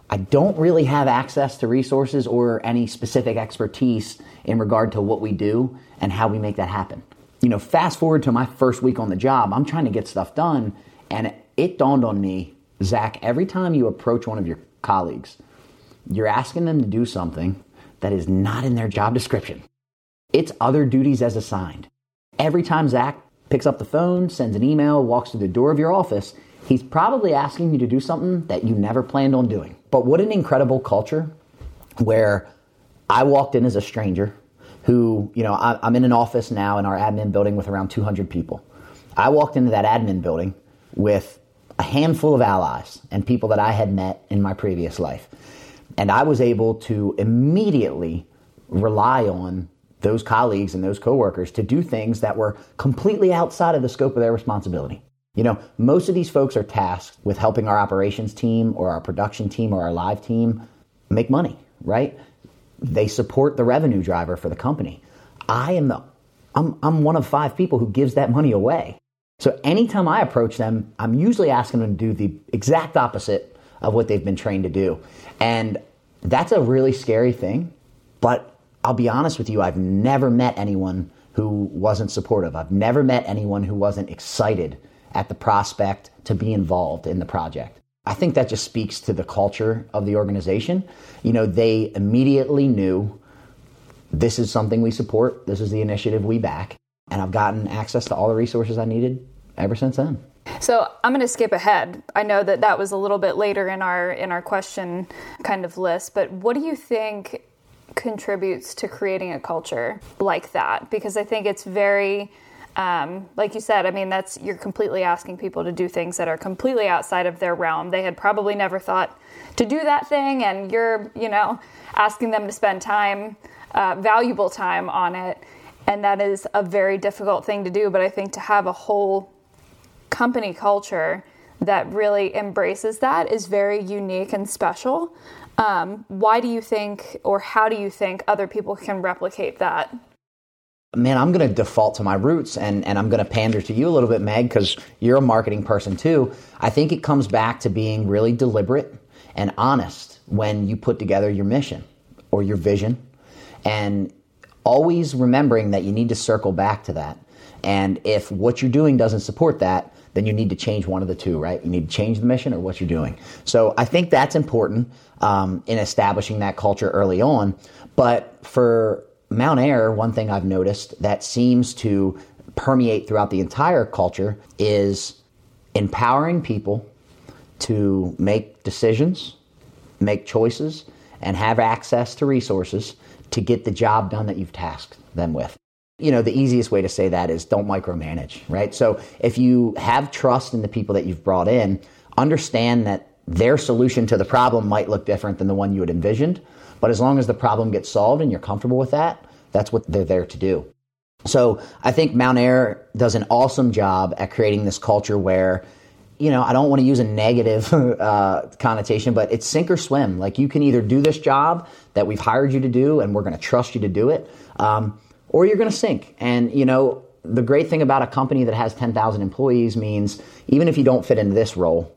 S2: I don't really have access to resources or any specific expertise in regard to what we do and how we make that happen. You know, fast forward to my first week on the job, I'm trying to get stuff done, and it dawned on me, Zach, every time you approach one of your colleagues, you're asking them to do something that is not in their job description. It's other duties as assigned. Every time Zach picks up the phone, sends an email, walks through the door of your office, He's probably asking you to do something that you never planned on doing. But what an incredible culture where I walked in as a stranger who, you know, I'm in an office now in our admin building with around 200 people. I walked into that admin building with a handful of allies and people that I had met in my previous life. And I was able to immediately rely on those colleagues and those coworkers to do things that were completely outside of the scope of their responsibility. You know, most of these folks are tasked with helping our operations team or our production team or our live team make money, right? They support the revenue driver for the company. I am the I'm, I'm one of five people who gives that money away. So anytime I approach them, I'm usually asking them to do the exact opposite of what they've been trained to do. And that's a really scary thing. But I'll be honest with you, I've never met anyone who wasn't supportive. I've never met anyone who wasn't excited at the prospect to be involved in the project. I think that just speaks to the culture of the organization. You know, they immediately knew this is something we support, this is the initiative we back, and I've gotten access to all the resources I needed ever since then.
S1: So I'm going to skip ahead. I know that that was a little bit later in our in our question kind of list, but what do you think contributes to creating a culture like that? Because I think it's very um, like you said, I mean, that's you're completely asking people to do things that are completely outside of their realm. They had probably never thought to do that thing, and you're, you know, asking them to spend time, uh, valuable time on it, and that is a very difficult thing to do. But I think to have a whole company culture that really embraces that is very unique and special. Um, why do you think, or how do you think other people can replicate that?
S2: Man, I'm going to default to my roots and, and I'm going to pander to you a little bit, Meg, because you're a marketing person too. I think it comes back to being really deliberate and honest when you put together your mission or your vision and always remembering that you need to circle back to that. And if what you're doing doesn't support that, then you need to change one of the two, right? You need to change the mission or what you're doing. So I think that's important um, in establishing that culture early on. But for Mountaire, one thing I've noticed that seems to permeate throughout the entire culture is empowering people to make decisions, make choices, and have access to resources to get the job done that you've tasked them with. You know, the easiest way to say that is don't micromanage, right? So if you have trust in the people that you've brought in, understand that their solution to the problem might look different than the one you had envisioned. But as long as the problem gets solved and you're comfortable with that, that's what they're there to do. So I think Mountaire does an awesome job at creating this culture where, you know, I don't want to use a negative uh, connotation, but it's sink or swim. Like you can either do this job that we've hired you to do and we're going to trust you to do it. Um, or you're going to sink. And, you know, the great thing about a company that has 10,000 employees means even if you don't fit into this role,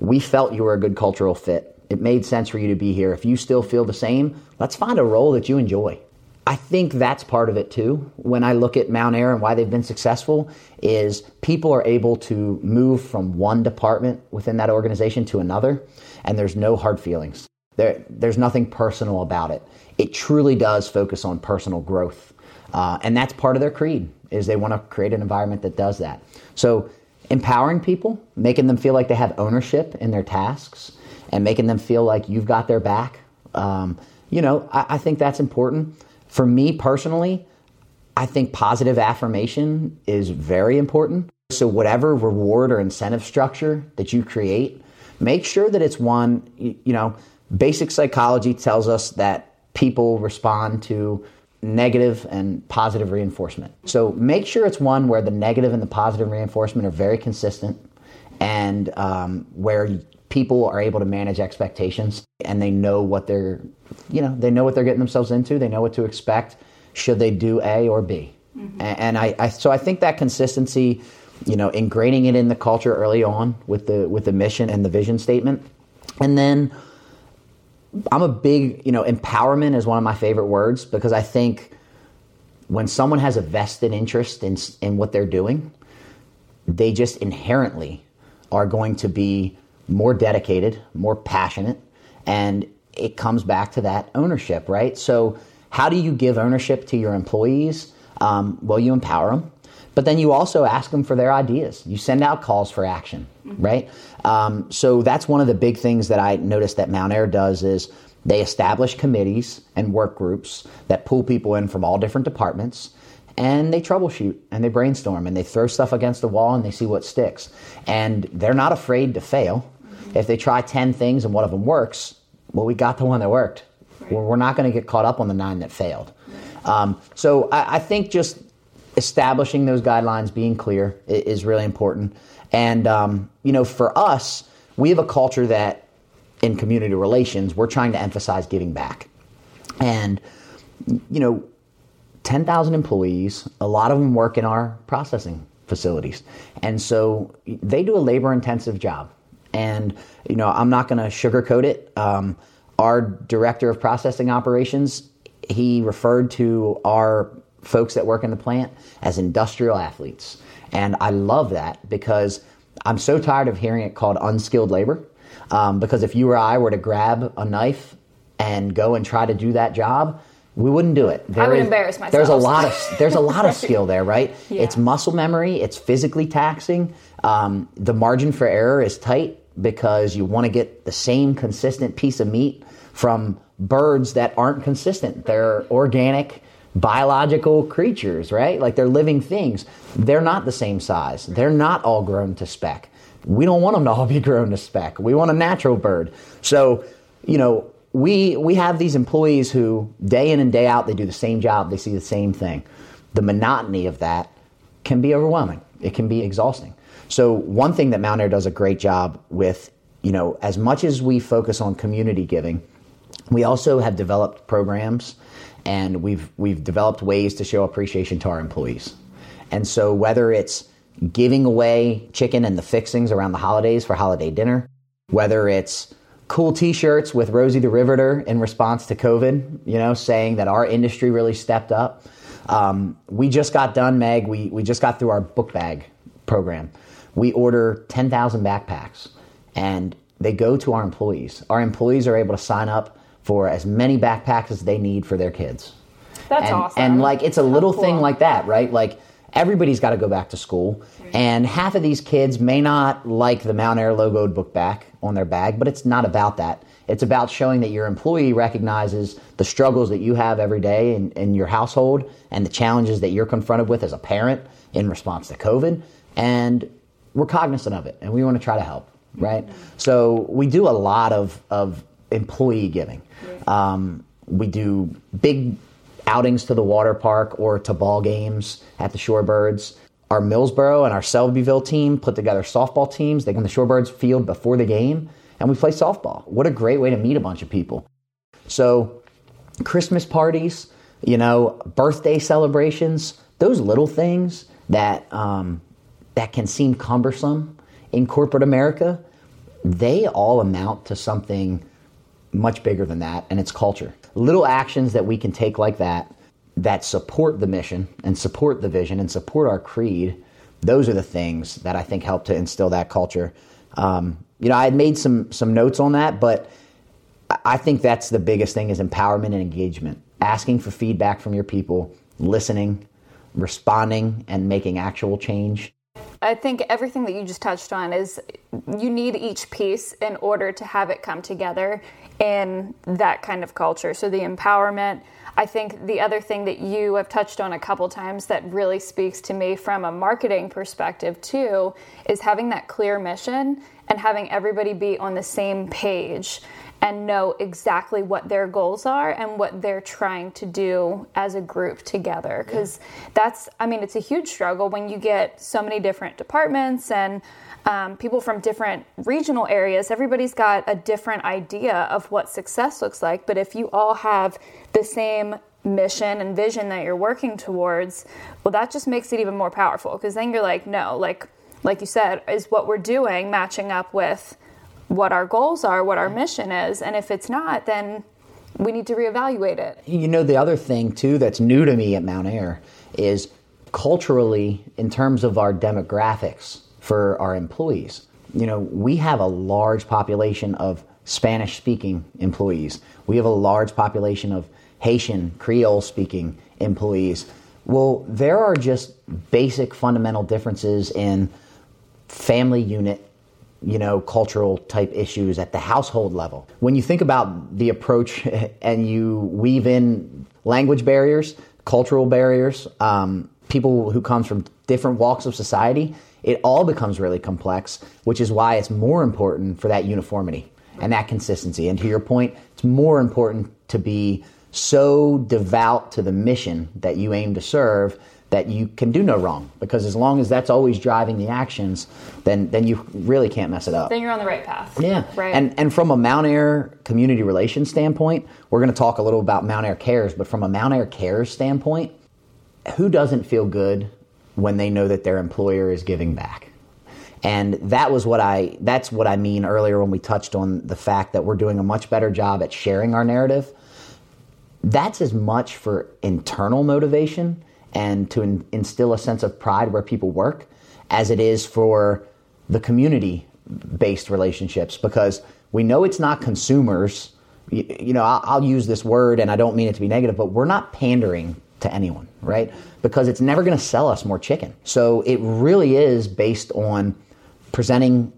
S2: we felt you were a good cultural fit. It made sense for you to be here. If you still feel the same, let's find a role that you enjoy. I think that's part of it too. When I look at Mountaire and why they've been successful is people are able to move from one department within that organization to another and there's no hard feelings. There, there's nothing personal about it. It truly does focus on personal growth uh, and that's part of their creed is they want to create an environment that does that. So empowering people, making them feel like they have ownership in their tasks, and making them feel like you've got their back. Um, you know, I, I think that's important. For me personally, I think positive affirmation is very important. So, whatever reward or incentive structure that you create, make sure that it's one, you, know, basic psychology tells us that people respond to negative and positive reinforcement. So make sure it's one where the negative and the positive reinforcement are very consistent and um, where people are able to manage expectations and they know what they're, you know, they know what they're getting themselves into. They know what to expect should they do A or B. Mm-hmm. And I, I, so I think that consistency, you know, ingraining it in the culture early on with the with the mission and the vision statement, and then I'm a big, you know, empowerment is one of my favorite words because I think when someone has a vested interest in in what they're doing, they just inherently are going to be more dedicated, more passionate, and it comes back to that ownership, right? So, how do you give ownership to your employees? Um, well, you empower them, but then you also ask them for their ideas. You send out calls for action, mm-hmm. right? Um, so that's one of the big things that I noticed that Mountaire does is they establish committees and work groups that pull people in from all different departments and they troubleshoot and they brainstorm and they throw stuff against the wall and they see what sticks. And they're not afraid to fail. If they try 10 things and one of them works, well, we got the one that worked. Right. We're not going to get caught up on the nine that failed. Um, so I, I, think just establishing those guidelines, being clear, is really important. And um, you know, for us, we have a culture that in community relations, we're trying to emphasize giving back. And you know, 10,000 employees, a lot of them work in our processing facilities. And so they do a labor intensive job. And, you know, I'm not going to sugarcoat it. Um, our director of processing operations, he referred to our folks that work in the plant as industrial athletes. And I love that because I'm so tired of hearing it called unskilled labor. Um, because if you or I were to grab a knife and go and try to do that job, we wouldn't do it.
S1: There I would is, embarrass myself.
S2: There's a lot of there's a lot of skill there, right? Yeah. It's muscle memory. It's physically taxing. Um, the margin for error is tight because you want to get the same consistent piece of meat from birds that aren't consistent. They're organic, biological creatures, right? Like they're living things. They're not the same size. They're not all grown to spec. We don't want them to all be grown to spec. We want a natural bird. So, you know, we we have these employees who day in and day out they do the same job, they see the same thing. The monotony of that can be overwhelming. It can be exhausting. So one thing that Mountaire does a great job with, you know, as much as we focus on community giving, we also have developed programs and we've we've developed ways to show appreciation to our employees. And so whether it's giving away chicken and the fixings around the holidays for holiday dinner, whether it's cool t-shirts with Rosie the Riveter in response to COVID, you know, saying that our industry really stepped up. Um, we just got done, Meg. We, we just got through our book bag program. We order 10,000 backpacks and they go to our employees. Our employees are able to sign up for as many backpacks as they need for their kids.
S1: That's
S2: and,
S1: awesome.
S2: And like, it's a little cool. thing like that, right? Like, everybody's got to go back to school. And half of these kids may not like the Mountaire logoed book back on their bag, but it's not about that. It's about showing that your employee recognizes the struggles that you have every day in, in your household and the challenges that you're confronted with as a parent in response to COVID. And we're cognizant of it and we want to try to help, right? Mm-hmm. So we do a lot of, of employee giving. Um, we do big outings to the water park or to ball games at the Shorebirds. Our Millsboro and our Selbyville team put together softball teams. They go to the Shorebirds field before the game and we play softball. What a great way to meet a bunch of people. So, Christmas parties, you know, birthday celebrations, those little things that um, that can seem cumbersome in corporate America, they all amount to something much bigger than that, and it's culture. Little actions that we can take like that that support the mission and support the vision and support our creed. Those are the things that I think help to instill that culture. Um, you know, I had made some some notes on that, but I think that's the biggest thing is empowerment and engagement. Asking for feedback from your people, listening, responding, and making actual change.
S1: I think everything that you just touched on is you need each piece in order to have it come together in that kind of culture. So the empowerment. I think the other thing that you have touched on a couple times that really speaks to me from a marketing perspective too is having that clear mission and having everybody be on the same page and know exactly what their goals are and what they're trying to do as a group together. Because yeah. that's i mean it's a huge struggle when you get so many different departments and um, people from different regional areas. Everybody's got a different idea of what success looks like. But if you all have the same mission and vision that you're working towards well that just makes it even more powerful. Because then you're like no like like you said is what we're doing matching up with what our goals are, what our mission is. And if it's not, then we need to reevaluate it.
S2: You know, the other thing, too, that's new to me at Mountaire is culturally, in terms of our demographics for our employees, you know, we have a large population of Spanish speaking employees, we have a large population of Haitian, Creole speaking employees. Well, there are just basic fundamental differences in family unit you know, cultural type issues at the household level. When you think about the approach and you weave in language barriers, cultural barriers, um, people who come from different walks of society, it all becomes really complex, which is why it's more important for that uniformity and that consistency. And to your point, it's more important to be so devout to the mission that you aim to serve that you can do no wrong because as long as that's always driving the actions then then you really can't mess it up.
S1: Then you're on the right path.
S2: Yeah.
S1: Right.
S2: And and from a Mountaire community relations standpoint we're going to talk a little about Mountaire cares but from a Mountaire cares standpoint who doesn't feel good when they know that their employer is giving back? And that was what i that's what i mean earlier when we touched on the fact that we're doing a much better job at sharing our narrative. That's as much for internal motivation and to in, instill a sense of pride where people work as it is for the community based relationships because we know it's not consumers. You, you know, I'll, I'll use this word and I don't mean it to be negative, but we're not pandering to anyone, right? Because it's never going to sell us more chicken. So it really is based on presenting,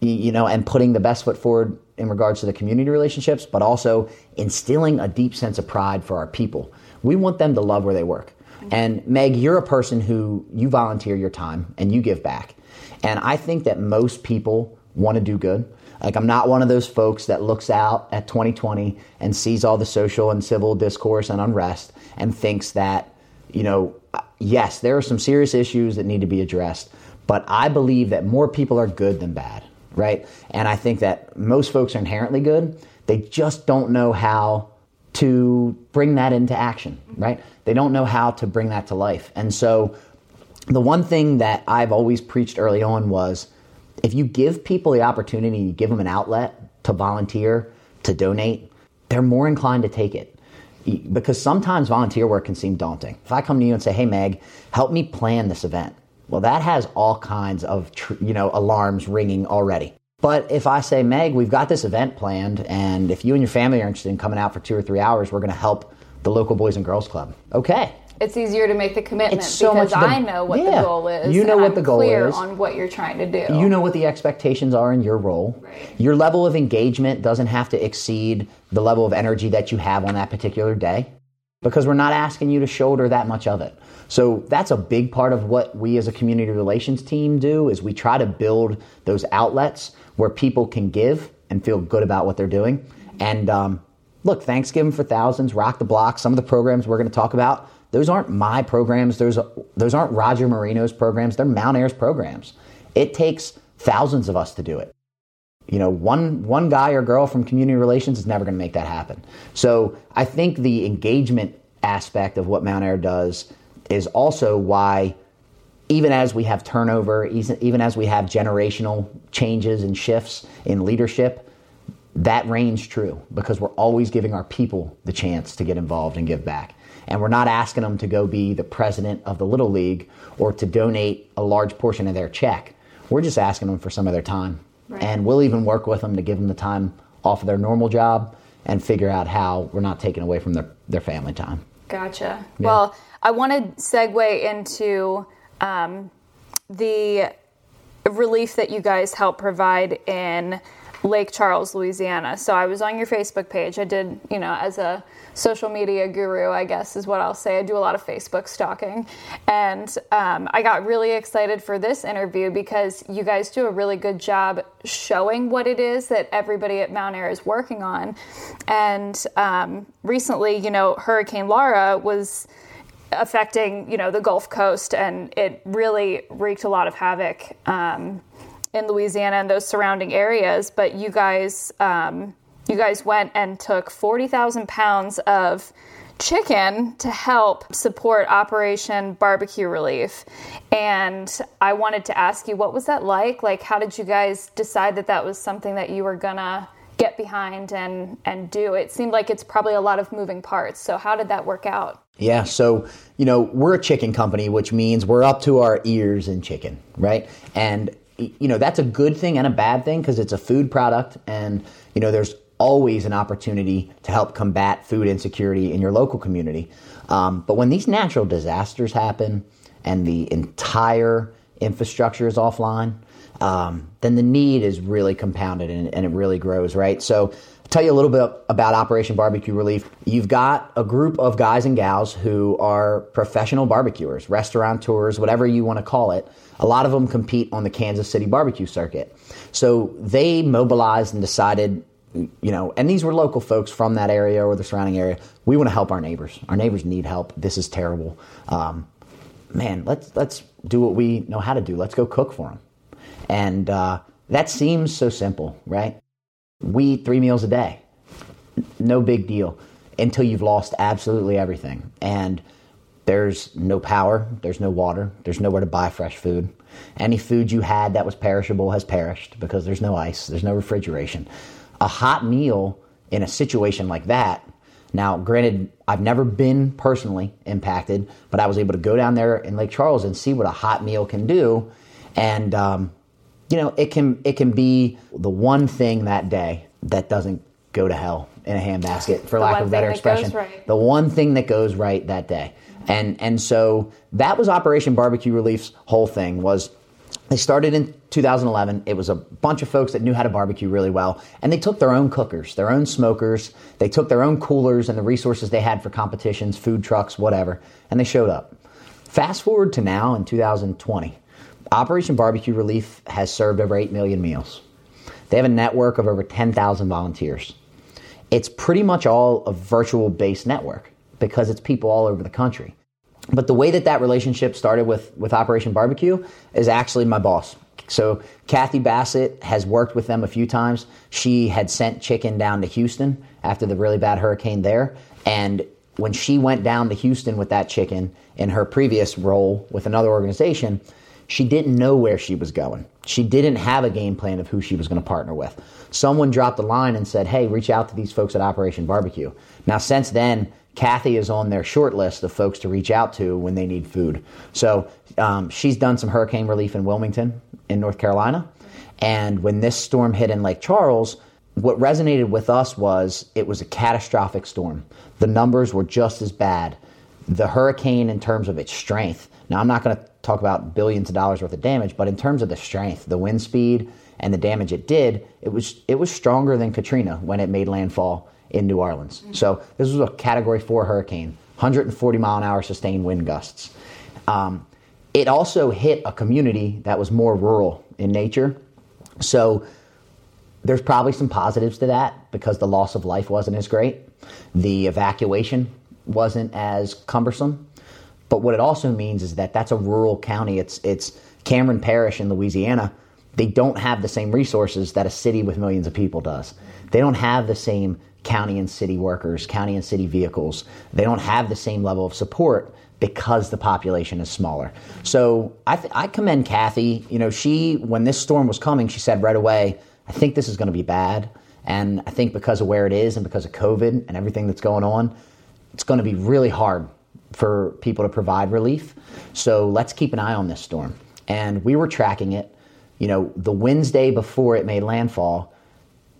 S2: you know, and putting the best foot forward in regards to the community relationships, but also instilling a deep sense of pride for our people. We want them to love where they work. And Meg, you're a person who you volunteer your time and you give back. And I think that most people want to do good. Like I'm not one of those folks that looks out at 2020 and sees all the social and civil discourse and unrest and thinks that, you know, yes, there are some serious issues that need to be addressed, but I believe that more people are good than bad, right? And I think that most folks are inherently good. They just don't know how to bring that into action, right? They don't know how to bring that to life. And so the one thing that I've always preached early on was if you give people the opportunity, you give them an outlet to volunteer, to donate, they're more inclined to take it. Because sometimes volunteer work can seem daunting. If I come to you and say, "Hey Meg, help me plan this event." Well, that has all kinds of, you know, alarms ringing already. But if I say, Meg, we've got this event planned, and if you and your family are interested in coming out for two or three hours, we're going to help the local Boys and Girls Club. Okay.
S1: It's easier to make the commitment so because the, I know what yeah, the goal is.
S2: You know what I'm the goal
S1: clear
S2: is.
S1: on what you're trying to do.
S2: You know what the expectations are in your role.
S1: Right.
S2: Your level of engagement doesn't have to exceed the level of energy that you have on that particular day because we're not asking you to shoulder that much of it. So that's a big part of what we as a community relations team do is we try to build those outlets where people can give and feel good about what they're doing. And um, look, Thanksgiving for Thousands, Rock the Block, some of the programs we're going to talk about, those aren't my programs. Those, those aren't Roger Marino's programs. They're Mountaire's programs. It takes thousands of us to do it. You know, one, one guy or girl from community relations is never going to make that happen. So I think the engagement aspect of what Mountaire does is also why even as we have turnover, even as we have generational changes and shifts in leadership, that reigns true because we're always giving our people the chance to get involved and give back. And we're not asking them to go be the president of the Little League or to donate a large portion of their check. We're just asking them for some of their time. Right. And we'll even work with them to give them the time off of their normal job and figure out how we're not taking away from their, their family time.
S1: Gotcha. Yeah. Well, I want to segue into um, the relief that you guys help provide in Lake Charles, Louisiana. So I was on your Facebook page. I did, you know, as a social media guru, I guess is what I'll say. I do a lot of Facebook stalking. And um, I got really excited for this interview because you guys do a really good job showing what it is that everybody at Mountaire is working on. And um, recently, you know, Hurricane Laura was affecting you know the Gulf Coast, and it really wreaked a lot of havoc um, in Louisiana and those surrounding areas. But you guys, um, you guys went and took forty thousand pounds of chicken to help support Operation Barbecue Relief. And I wanted to ask you, what was that like? Like, how did you guys decide that that was something that you were gonna get behind and and do? It seemed like it's probably a lot of moving parts. So how did that work out?
S2: Yeah, so you know we're a chicken company, which means we're up to our ears in chicken, right? And you know that's a good thing and a bad thing because it's a food product, and you know there's always an opportunity to help combat food insecurity in your local community. Um, but when these natural disasters happen and the entire infrastructure is offline, um, then the need is really compounded and, and it really grows, right? So I'll tell you a little bit about Operation Barbecue Relief. You've got a group of guys and gals who are professional barbecuers, restaurateurs, whatever you want to call it. A lot of them compete on the Kansas City barbecue circuit. So they mobilized and decided you know, and these were local folks from that area or the surrounding area. We want to help our neighbors. Our neighbors need help. This is terrible. Um, man, let's let's do what we know how to do. Let's go cook for them. And uh, that seems so simple, right? We eat three meals a day. No big deal until you've lost absolutely everything. And there's no power, there's no water, there's nowhere to buy fresh food. Any food you had that was perishable has perished because there's no ice, there's no refrigeration. A hot meal in a situation like that, now, granted, I've never been personally impacted, but I was able to go down there in Lake Charles and see what a hot meal can do. And, um, you know, it can, it can be the one thing that day that doesn't go to hell in a handbasket, for
S1: The
S2: lack of a better expression.
S1: goes right.
S2: The one thing that goes right that day. And, and so that was Operation Barbecue Relief's whole thing was they started in 2011. It was a bunch of folks that knew how to barbecue really well, and they took their own cookers, their own smokers, they took their own coolers and the resources they had for competitions, food trucks, whatever, and they showed up. Fast forward to now in 2020, Operation Barbecue Relief has served over 8 million meals. They have a network of over 10,000 volunteers. It's pretty much all a virtual based network because it's people all over the country. But the way that that relationship started with, with Operation Barbecue is actually my boss. So Kathy Bassett has worked with them a few times. She had sent chicken down to Houston after the really bad hurricane there. And when she went down to Houston with that chicken in her previous role with another organization, she didn't know where she was going. She didn't have a game plan of who she was going to partner with. Someone dropped the line and said, Hey, reach out to these folks at Operation Barbecue. Now, since then, Kathy is on their short list of folks to reach out to when they need food. So um, she's done some hurricane relief in Wilmington, in North Carolina. And when this storm hit in Lake Charles, what resonated with us was it was a catastrophic storm. The numbers were just as bad. The hurricane, in terms of its strength, now I'm not going to talk about billions of dollars worth of damage, but in terms of the strength, the wind speed, and the damage it did, it was it was stronger than Katrina when it made landfall in New Orleans. So this was a Category Four hurricane, 140 mile an hour sustained wind gusts. Um, it also hit a community that was more rural in nature. So there's probably some positives to that because the loss of life wasn't as great. The evacuation wasn't as cumbersome. But what it also means is that that's a rural county. It's it's Cameron Parish in Louisiana. They don't have the same resources that a city with millions of people does. They don't have the same county and city workers, county and city vehicles. They don't have the same level of support because the population is smaller. So I, th- I commend Kathy. You know, she when this storm was coming, she said right away, "I think this is going to be bad." And I think because of where it is and because of COVID and everything that's going on, it's going to be really hard for people to provide relief. So let's keep an eye on this storm. And we were tracking it. You know, the Wednesday before it made landfall,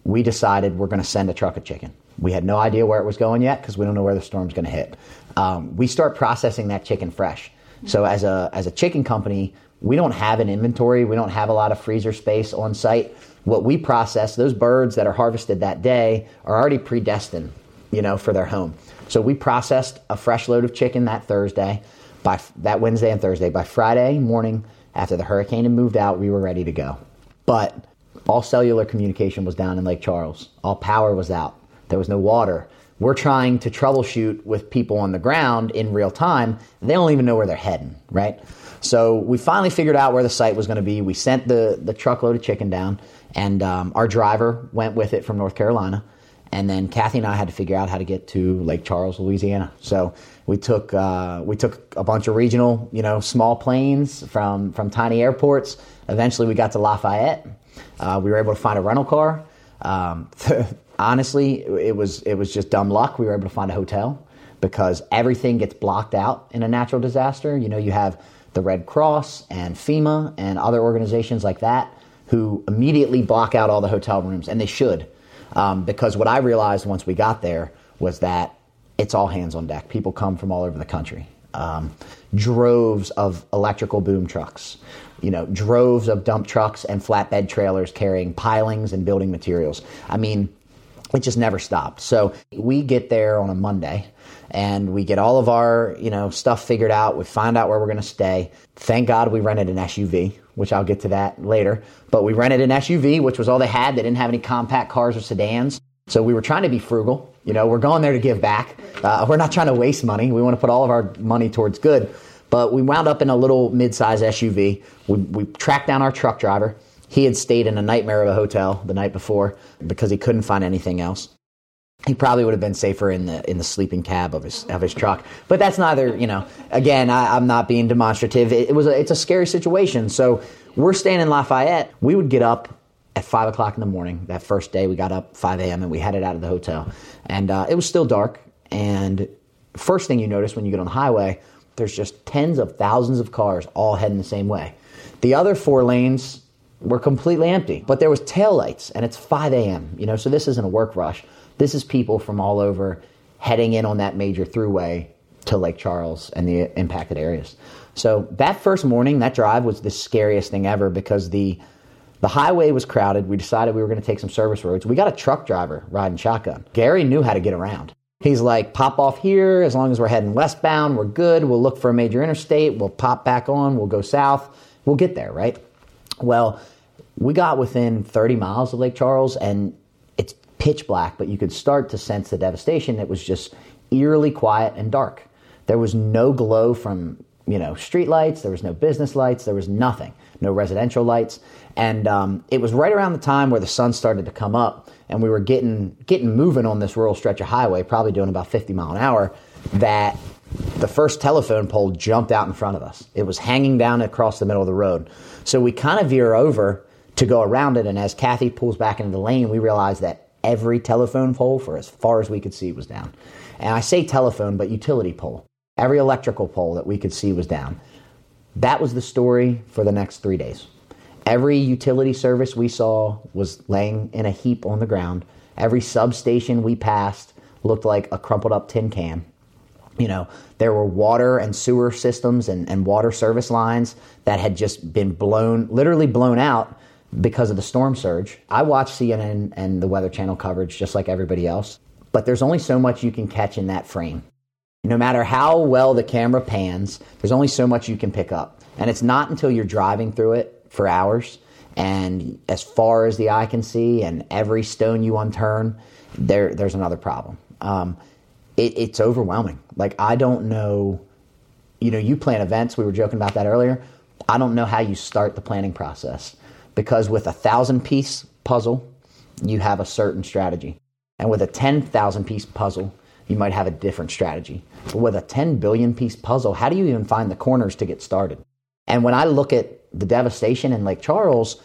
S2: we decided we're going to send a truck of chicken. We had no idea where it was going yet because we don't know where the storm's going to hit. Um, we start processing that chicken fresh. So as a as a chicken company, we don't have an inventory. We don't have a lot of freezer space on site. What we process, those birds that are harvested that day, are already predestined, you know, for their home. So we processed a fresh load of chicken that Thursday, by that Wednesday and Thursday. By Friday morning, after the hurricane had moved out, we were ready to go. But all cellular communication was down in Lake Charles. All power was out. There was no water. We're trying to troubleshoot with people on the ground in real time. They don't even know where they're heading, right? So we finally figured out where the site was going to be. We sent the, the truckload of chicken down, and um, our driver went with it from North Carolina. And then Kathy and I had to figure out how to get to Lake Charles, Louisiana. So we took uh, we took a bunch of regional, you know, small planes from from tiny airports. Eventually, we got to Lafayette. Uh, we were able to find a rental car. Um, honestly, it was it was just dumb luck. We were able to find a hotel because everything gets blocked out in a natural disaster. You know, you have the Red Cross and FEMA and other organizations like that who immediately block out all the hotel rooms, and they should. Um, because what I realized once we got there was that it's all hands on deck. People come from all over the country. Um, droves of electrical boom trucks, you know, droves of dump trucks and flatbed trailers carrying pilings and building materials. I mean, it just never stopped. So we get there on a Monday and we get all of our, you know, stuff figured out. We find out where we're going to stay. Thank God we rented an SUV, which I'll get to that later. But we rented an SUV, which was all they had. They didn't have any compact cars or sedans. So we were trying to be frugal. You know, we're going there to give back. Uh, we're not trying to waste money. We want to put all of our money towards good. But we wound up in a little mid-size SUV. We, we tracked down our truck driver. He had stayed in a nightmare of a hotel the night before because he couldn't find anything else. He probably would have been safer in the in the sleeping cab of his of his truck, but that's neither. You know, again, I, am not being demonstrative. It, it was a, it's a scary situation. So we're staying in Lafayette. We would get up at five o'clock in the morning. That first day, we got up 5 a.m. and we headed out of the hotel, and uh, it was still dark. And first thing you notice when you get on the highway, there's just tens of thousands of cars all heading the same way. The other four lanes were completely empty, but there was tail lights, and it's 5 a.m. You know, so this isn't a work rush. This is people from all over heading in on that major throughway to Lake Charles and the impacted areas. So that first morning, that drive was the scariest thing ever because the the highway was crowded. We decided we were going to take some service roads. We got a truck driver riding shotgun. Gary knew how to get around. He's like, pop off here. As long as we're heading westbound, we're good. We'll look for a major interstate. We'll pop back on. We'll go south. We'll get there, right? Well, we got within 30 miles of Lake Charles and pitch black, but you could start to sense the devastation. It was just eerily quiet and dark. There was no glow from you know street lights. There was no business lights. There was nothing. No residential lights. And um, it was right around the time where the sun started to come up, and we were getting getting moving on this rural stretch of highway, probably doing about 50 mile an hour. That the first telephone pole jumped out in front of us. It was hanging down across the middle of the road. So we kind of veer over to go around it. And as Kathy pulls back into the lane, we realize that every telephone pole for as far as we could see was down. And I say telephone, but utility pole. Every electrical pole that we could see was down. That was the story for the next three days. Every utility service we saw was laying in a heap on the ground. Every substation we passed looked like a crumpled up tin can. You know, there were water and sewer systems and, and water service lines that had just been blown, literally blown out because of the storm surge. I watch CNN and the Weather Channel coverage just like everybody else, but there's only so much you can catch in that frame. No matter how well the camera pans, there's only so much you can pick up. And it's not until you're driving through it for hours and as far as the eye can see and every stone you unturn, there, there's another problem. Um, it, it's overwhelming. Like, I don't know, you know, you plan events, we were joking about that earlier. I don't know how you start the planning process because with a thousand piece puzzle, you have a certain strategy. And with a 10,000 piece puzzle, you might have a different strategy. But with a 10 billion piece puzzle, how do you even find the corners to get started? And when I look at the devastation in Lake Charles,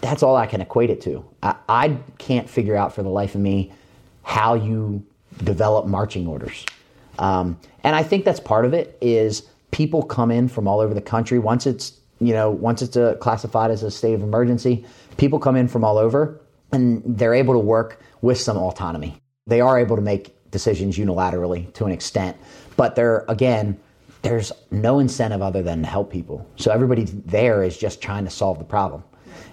S2: that's all I can equate it to. I, I can't figure out for the life of me how you develop marching orders. Um, and I think that's part of it is people come in from all over the country. Once it's you know, once it's a, classified as a state of emergency, people come in from all over and they're able to work with some autonomy. They are able to make decisions unilaterally to an extent, but they're, again, there's no incentive other than to help people. So everybody there is just trying to solve the problem.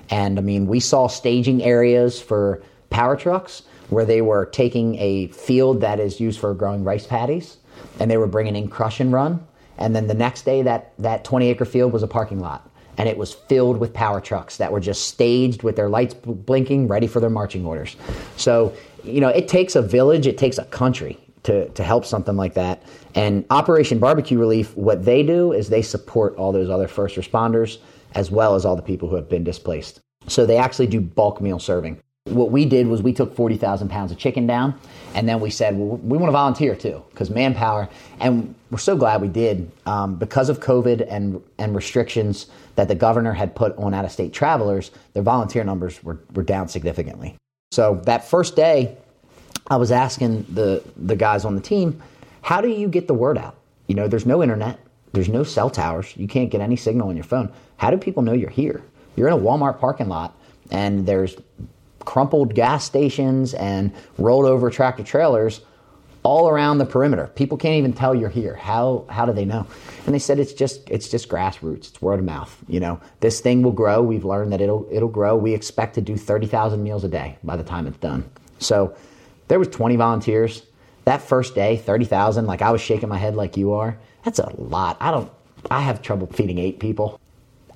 S2: And I mean, we saw staging areas for power trucks where they were taking a field that is used for growing rice paddies and they were bringing in crush and run and then the next day, that, that 20 acre field was a parking lot. And it was filled with power trucks that were just staged with their lights blinking, ready for their marching orders. So, you know, it takes a village, it takes a country to, to help something like that. And Operation Barbecue Relief, what they do is they support all those other first responders as well as all the people who have been displaced. So they actually do bulk meal serving. What we did was we took 40,000 pounds of chicken down, and then we said, well, we want to volunteer too, because manpower, and we're so glad we did. Um, because of COVID and, and restrictions that the governor had put on out of state travelers, their volunteer numbers were, were down significantly. So that first day, I was asking the, the guys on the team, how do you get the word out? You know, there's no internet, there's no cell towers, you can't get any signal on your phone. How do people know you're here? You're in a Walmart parking lot, and there's crumpled gas stations and rolled over tractor trailers all around the perimeter. People can't even tell you're here. How how do they know? And they said it's just it's just grassroots. It's word of mouth. You know, this thing will grow. We've learned that it'll it'll grow. We expect to do thirty thousand meals a day by the time it's done. So, there was 20 volunteers. That first day, 30,000, like I was shaking my head like you are. That's a lot. I don't, I have trouble feeding eight people.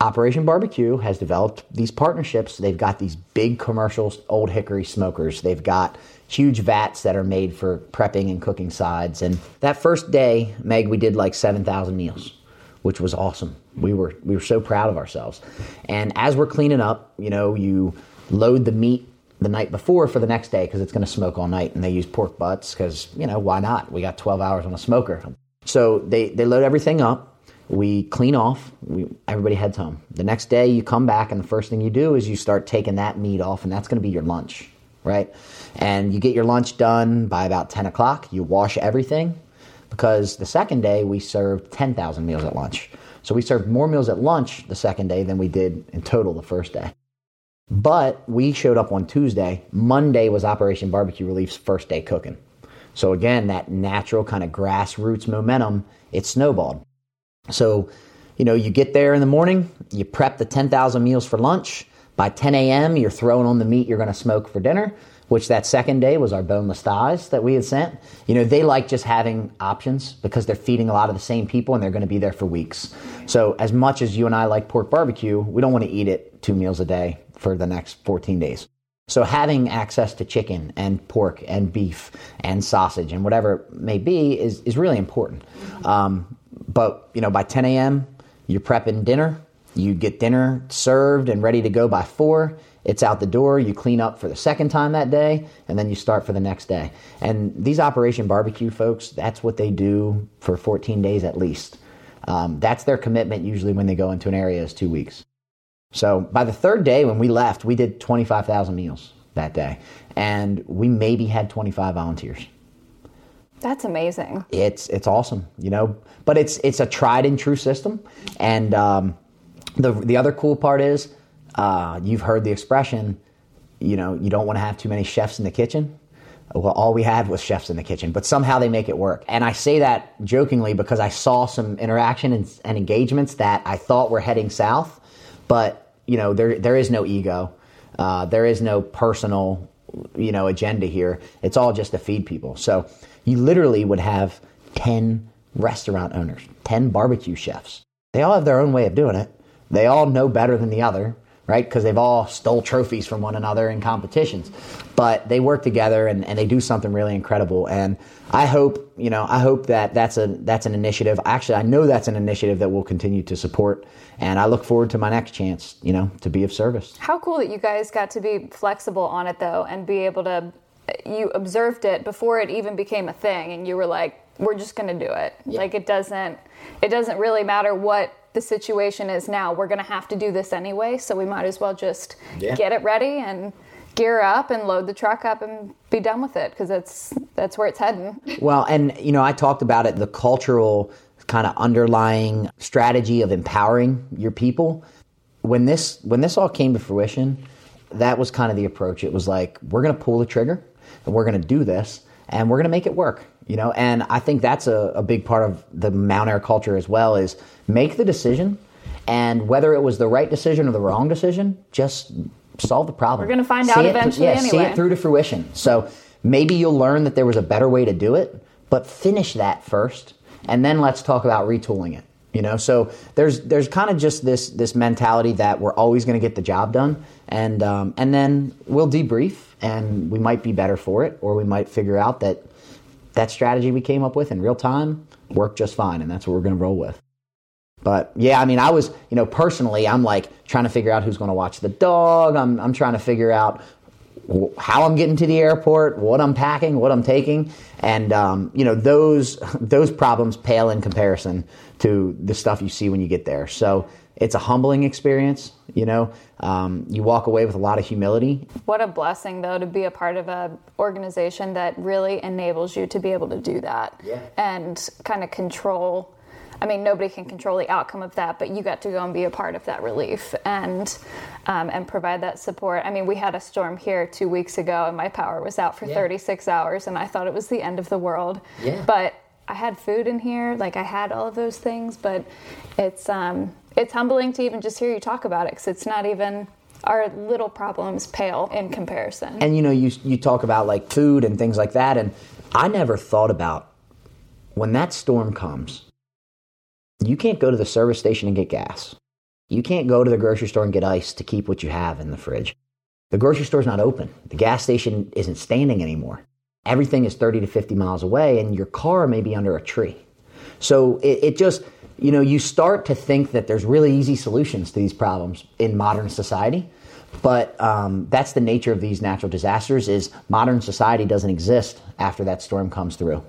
S2: Operation Barbecue has developed these partnerships. They've got these big commercial old hickory smokers. They've got huge vats that are made for prepping and cooking sides. And that first day, Meg, we did like 7,000 meals, which was awesome. We were we were so proud of ourselves. And as we're cleaning up, you know, you load the meat the night before for the next day because it's going to smoke all night. And they use pork butts because you know why not? We got 12 hours on a smoker. So they they load everything up we clean off. We, everybody heads home. The next day you come back and the first thing you do is you start taking that meat off and that's going to be your lunch right? And you get your lunch done by about 10 o'clock. You wash everything because the second day we served 10000 meals at lunch. So we served more meals at lunch the second day than we did in total the first day. But we showed up on tuesday. Monday was operation barbecue relief's first day cooking. So again that natural kind of grassroots momentum it snowballed so, you know, you get there in the morning, you prep the 10,000 meals for lunch. By 10 a.m., you're throwing on the meat you're going to smoke for dinner, which that second day was our boneless thighs that we had sent. You know, they like just having options because they're feeding a lot of the same people and they're going to be there for weeks. So, as much as you and I like pork barbecue, we don't want to eat it two meals a day for the next 14 days. So having access to chicken and pork and beef and sausage and whatever it may be is, is really important. Um, but you know, by 10 a.m., you're prepping dinner. You get dinner served and ready to go by four. It's out the door. You clean up for the second time that day, and then you start for the next day. And these Operation Barbecue folks, that's what they do for 14 days at least. Um, that's their commitment usually when they go into an area is two weeks. So by the third day, when we left, we did 25,000 meals that day, and we maybe had 25 volunteers.
S1: That's amazing.
S2: It's it's awesome, you know. But it's it's a tried and true system, and um, the the other cool part is uh, you've heard the expression, you know, you don't want to have too many chefs in the kitchen. Well, all we had was chefs in the kitchen, but somehow they make it work. And I say that jokingly because I saw some interaction and, and engagements that I thought were heading south, but you know, there there is no ego, uh, there is no personal, you know, agenda here. It's all just to feed people. So you literally would have 10 restaurant owners, 10 barbecue chefs. They all have their own way of doing it. They all know better than the other, right? Because they've all stole trophies from one another in competitions. But they work together and, and they do something really incredible. And I hope, you know, I hope that that's a that's an initiative. Actually, I know that's an initiative that we'll continue to support. And I look forward to my next chance, you know, to be of service.
S1: How cool that you guys got to be flexible on it though and be able to you observed it before it even became a thing and you were like we're just going to do it. Yeah. like it doesn't it doesn't really matter what the situation is now. We're going to have to do this anyway so we might as well just yeah. get it ready and gear up and load the truck up and be done with it because that's that's where it's heading.
S2: Well and you know i talked about it the cultural kind of underlying strategy of empowering your people. When this when this all came to fruition that was kind of the approach. It was like we're going to pull the trigger and we're going to do this and we're going to make it work you know? And i think that's a, a big part of the Mountaire culture as well is make the decision and whether it was the right decision or the wrong decision just solve the problem.
S1: We're going to find see out eventually
S2: yeah,
S1: anyway
S2: see it through to fruition. So maybe you'll learn that there was a better way to do it but finish that first and then let's talk about retooling it you know? So there's there's kind of just this this mentality that we're always going to get the job done and um, and then we'll debrief and we might be better for it, or we might figure out that that strategy we came up with in real time worked just fine, and that's what we're going to roll with. But yeah, I mean, I was, you know, personally, I'm like trying to figure out who's going to watch the dog. I'm, I'm trying to figure out how I'm getting to the airport, what I'm packing, what I'm taking, and um, you know those those problems pale in comparison to the stuff you see when you get there. So it's a humbling experience. You know, um, you walk away with a lot of humility.
S1: What a blessing, though, to be a part of an organization that really enables you to be able to do that
S2: yeah.
S1: and kind of control. I mean, nobody can control the outcome of that, but you got to go and be a part of that relief and um, and provide that support. I mean, we had a storm here two weeks ago, and my power was out for yeah. 36 hours, and I thought it was the end of the world.
S2: Yeah.
S1: But I had food in here, like I had all of those things, but it's um, it's humbling to even just hear you talk about it because it's not even our little problems pale in comparison.
S2: And you know, you you talk about like food and things like that, and I never thought about when that storm comes. You can't go to the service station and get gas. You can't go to the grocery store and get ice to keep what you have in the fridge. The grocery store's not open. The gas station isn't standing anymore. Everything is 30 to 50 miles away, and your car may be under a tree. So it, it just, you know, you start to think that there's really easy solutions to these problems in modern society. But um, that's the nature of these natural disasters is modern society doesn't exist after that storm comes through.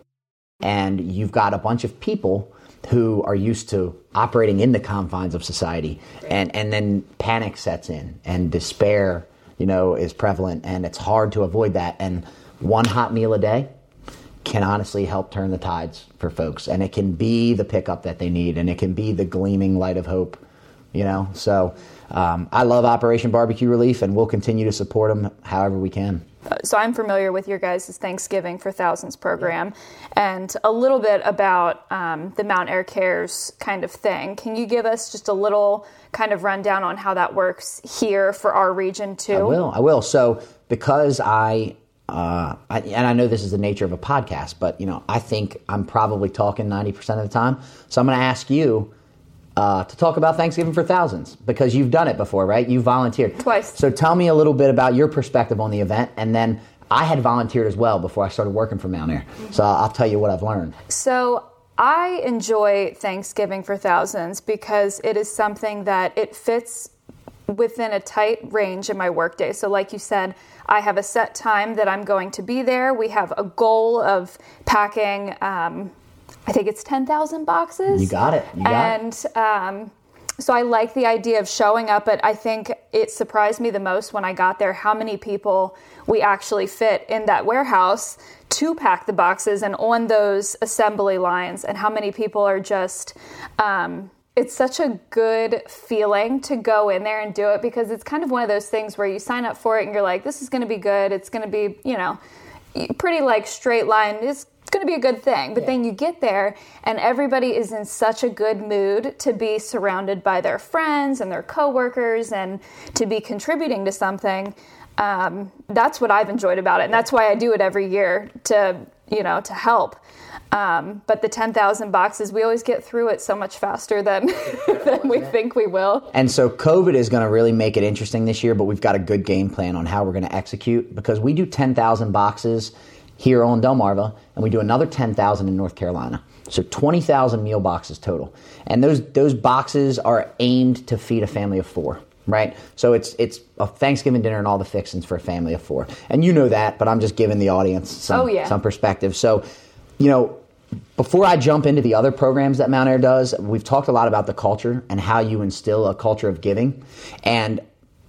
S2: And you've got a bunch of people who are used to operating in the confines of society and, and then panic sets in and despair you know is prevalent and it's hard to avoid that and one hot meal a day can honestly help turn the tides for folks and it can be the pickup that they need and it can be the gleaming light of hope you know so um, i love operation barbecue relief and we'll continue to support them however we can
S1: so I'm familiar with your guys' Thanksgiving for Thousands program and a little bit about um, the Mountaire Cares kind of thing. Can you give us just a little kind of rundown on how that works here for our region too? I
S2: will. I will. So because I uh, I, and I know this is the nature of a podcast, but you know, I think I'm probably talking 90% of the time. So I'm going to ask you uh, to talk about Thanksgiving for Thousands because you've done it before, right? You volunteered
S1: twice.
S2: So tell me a little bit about your perspective on the event, and then I had volunteered as well before I started working for Mountaire. Mm-hmm. So I'll tell you what I've learned.
S1: So I enjoy Thanksgiving for Thousands because it is something that it fits within a tight range in my workday. So, like you said, I have a set time that I'm going to be there. We have a goal of packing. Um, I think it's 10,000 boxes.
S2: You got it. You got
S1: and
S2: it.
S1: Um, so I like the idea of showing up, but I think it surprised me the most when I got there how many people we actually fit in that warehouse to pack the boxes and on those assembly lines, and how many people are just. Um, it's such a good feeling to go in there and do it because it's kind of one of those things where you sign up for it and you're like, this is going to be good. It's going to be, you know, pretty like straight line. It's going to be a good thing. But yeah. then you get there and everybody is in such a good mood to be surrounded by their friends and their coworkers and to be contributing to something. Um, that's what I've enjoyed about it, and that's why I do it every year to you know to help. Um, but the 10,000 boxes, we always get through it so much faster than, than we think we will.
S2: And so COVID is going to really make it interesting this year, but we've got a good game plan on how we're going to execute because we do 10,000 boxes here on Delmarva, and we do another 10,000 in North Carolina. So 20,000 meal boxes total. And those, those boxes are aimed to feed a family of four right? So it's it's a Thanksgiving dinner and all the fixings for a family of four. And you know that, but I'm just giving the audience some
S1: oh, yeah.
S2: some perspective. So, you know, before I jump into the other programs that Mountaire does, we've talked a lot about the culture and how you instill a culture of giving. And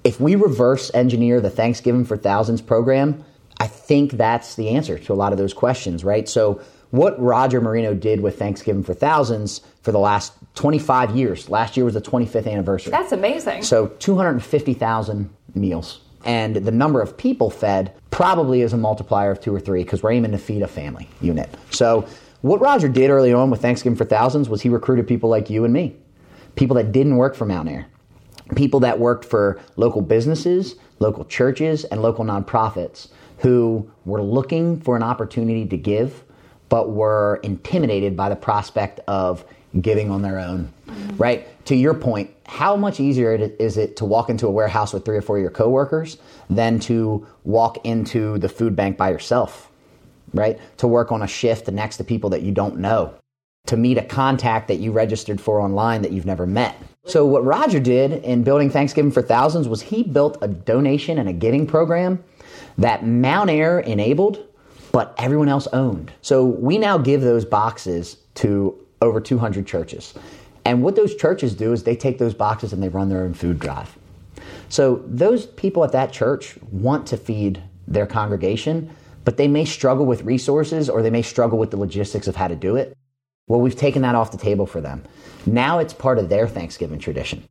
S2: if we reverse engineer the Thanksgiving for Thousands program, I think that's the answer to a lot of those questions, right? So, what Roger Marino did with Thanksgiving for Thousands for the last 25 years, last year was the 25th anniversary.
S1: That's amazing.
S2: So, 250,000 meals. And the number of people fed probably is a multiplier of two or three because we're aiming to feed a family unit. So, what Roger did early on with Thanksgiving for Thousands was he recruited people like you and me, people that didn't work for Mount Mountaire, people that worked for local businesses, local churches, and local nonprofits who were looking for an opportunity to give, but were intimidated by the prospect of giving on their own. Mm-hmm. Right? To your point, how much easier is it to walk into a warehouse with three or four of your coworkers than to walk into the food bank by yourself? Right? To work on a shift next to people that you don't know. To meet a contact that you registered for online that you've never met. So, what Roger did in building Thanksgiving for Thousands was he built a donation and a giving program that Mountaire enabled, but everyone else owned. So we now give those boxes to over 200 churches. And what those churches do is they take those boxes and they run their own food drive. So those people at that church want to feed their congregation, but they may struggle with resources or they may struggle with the logistics of how to do it. Well, we've taken that off the table for them. Now it's part of their Thanksgiving tradition.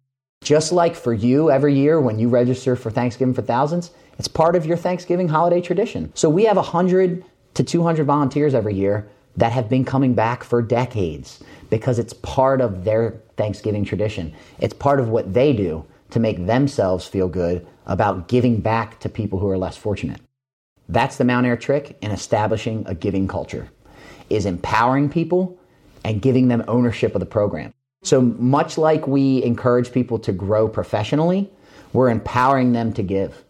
S2: Just like for you every year when you register for Thanksgiving for Thousands, it's part of your Thanksgiving holiday tradition. So we have 100 to 200 volunteers every year that have been coming back for decades because it's part of their Thanksgiving tradition. It's part of what they do to make themselves feel good about giving back to people who are less fortunate. That's the Mountaire trick in establishing a giving culture is empowering people and giving them ownership of the program. So much like we encourage people to grow professionally, we're empowering them to give.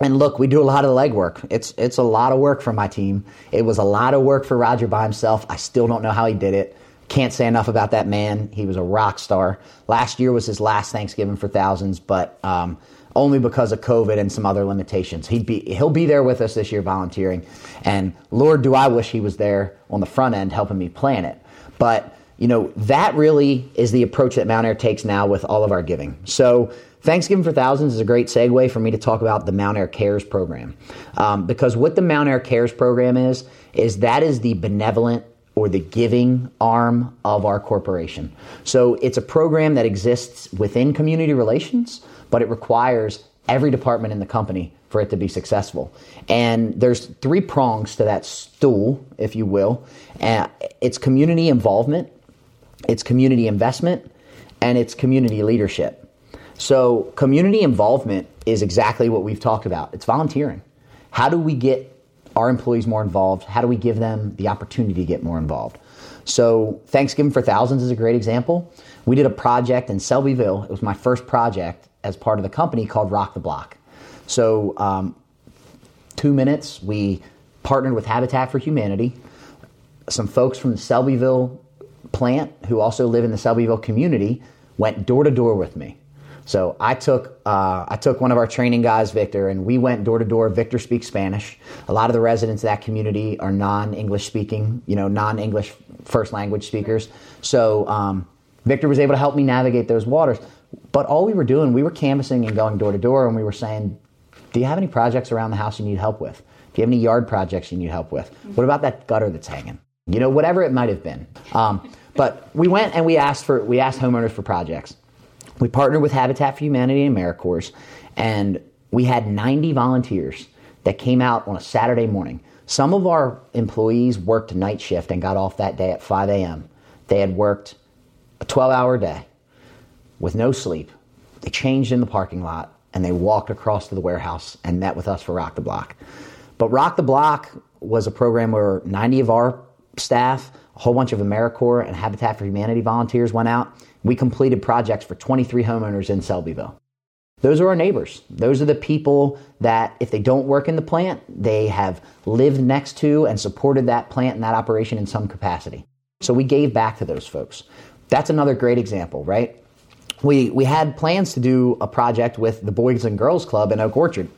S2: And look, we do a lot of legwork. It's it's a lot of work for my team. It was a lot of work for Roger by himself. I still don't know how he did it. Can't say enough about that man. He was a rock star. Last year was his last Thanksgiving for thousands, but um, only because of COVID and some other limitations. He'd be he'll be there with us this year volunteering, and Lord, do I wish he was there on the front end helping me plan it. But you know that really is the approach that Mountaire takes now with all of our giving. So. Thanksgiving for Thousands is a great segue for me to talk about the Mountaire Cares program. Um, because what the Mountaire Cares program is, is that is the benevolent or the giving arm of our corporation. So it's a program that exists within community relations, but it requires every department in the company for it to be successful. And there's three prongs to that stool, if you will. Uh, it's community involvement, it's community investment, and it's community leadership. So community involvement is exactly what we've talked about. It's volunteering. How do we get our employees more involved? How do we give them the opportunity to get more involved? So, Thanksgiving for Thousands is a great example. We did a project in Selbyville. It was my first project as part of the company called Rock the Block. So, um, two minutes, we partnered with Habitat for Humanity, some folks from the Selbyville plant who also live in the Selbyville community went door to door with me. So I took uh, I took one of our training guys, Victor, and we went door to door. Victor speaks Spanish. A lot of the residents of that community are non-English speaking, you know, non-English first language speakers. So um, Victor was able to help me navigate those waters. But all we were doing, we were canvassing and going door to door, and we were saying, "Do you have any projects around the house you need help with? Do you have any yard projects you need help with? What about that gutter that's hanging? You know, whatever it might have been." Um, but we went and we asked for we asked homeowners for projects. We partnered with Habitat for Humanity and AmeriCorps, and we had 90 volunteers that came out on a Saturday morning. Some of our employees worked night shift and got off that day at 5 a.m. They had worked a 12 hour day with no sleep. They changed in the parking lot and they walked across to the warehouse and met with us for Rock the Block. But Rock the Block was a program where 90 of our staff, a whole bunch of AmeriCorps and Habitat for Humanity volunteers went out we completed projects for 23 homeowners in Selbyville. Those are our neighbors. Those are the people that, if they don't work in the plant, they have lived next to and supported that plant and that operation in some capacity. So we gave back to those folks. That's another great example, right? We, we had plans to do a project with the Boys and Girls Club in Oak Orchard.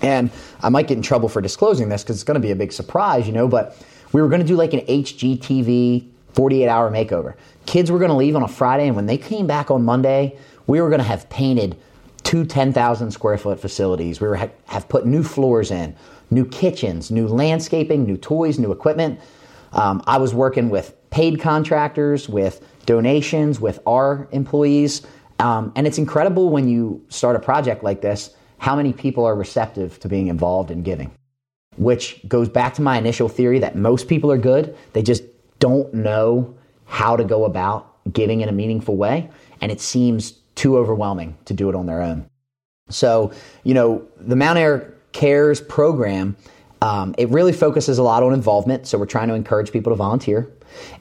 S2: And I might get in trouble for disclosing this because it's going to be a big surprise, you know, but we were going to do like an HGTV 48 hour makeover. Kids were going to leave on a Friday, and when they came back on Monday, we were going to have painted two 10,000 square foot facilities. We were ha- have put new floors in, new kitchens, new landscaping, new toys, new equipment. Um, I was working with paid contractors, with donations, with our employees. Um, and it's incredible when you start a project like this how many people are receptive to being involved in giving, which goes back to my initial theory that most people are good. They just don't know how to go about giving in a meaningful way, and it seems too overwhelming to do it on their own. So, you know, the Mountaire Cares program, um, it really focuses a lot on involvement. So, we're trying to encourage people to volunteer.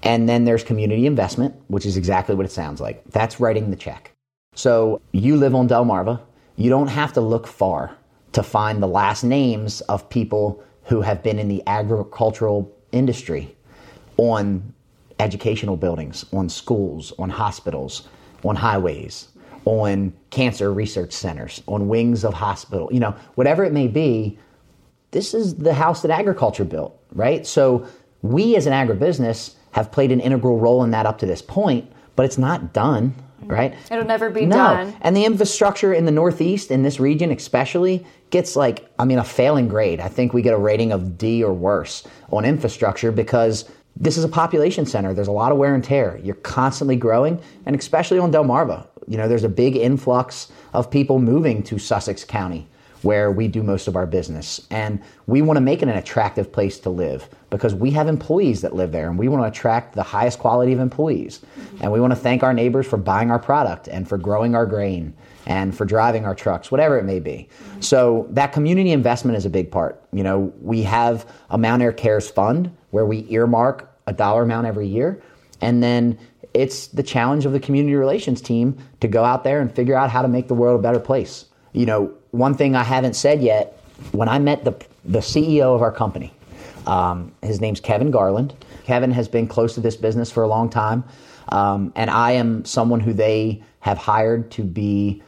S2: And then there's community investment, which is exactly what it sounds like. That's writing the check. So, you live on Delmarva, you don't have to look far to find the last names of people who have been in the agricultural industry on educational buildings, on schools, on hospitals, on highways, on cancer research centers, on wings of hospital, you know, whatever it may be, this is the house that agriculture built, right? So we as an agribusiness have played an integral role in that up to this point, but it's not done, right?
S1: It'll never be
S2: no.
S1: done.
S2: And the infrastructure in the Northeast, in this region especially, gets like, I mean, a failing grade. I think we get a rating of D or worse on infrastructure because this is a population center. There's a lot of wear and tear. You're constantly growing, and especially on Delmarva, you know, there's a big influx of people moving to Sussex County where we do most of our business. And we want to make it an attractive place to live because we have employees that live there and we want to attract the highest quality of employees. Mm-hmm. And we want to thank our neighbors for buying our product and for growing our grain and for driving our trucks, whatever it may be. Mm-hmm. So that community investment is a big part. You know, we have a Mountaire Cares fund where we earmark a dollar amount every year. And then it's the challenge of the community relations team to go out there and figure out how to make the world a better place. You know, one thing I haven't said yet, when I met the, the CEO of our company, um, his name's Kevin Garland. Kevin has been close to this business for a long time. Um, and I am someone who they have hired to be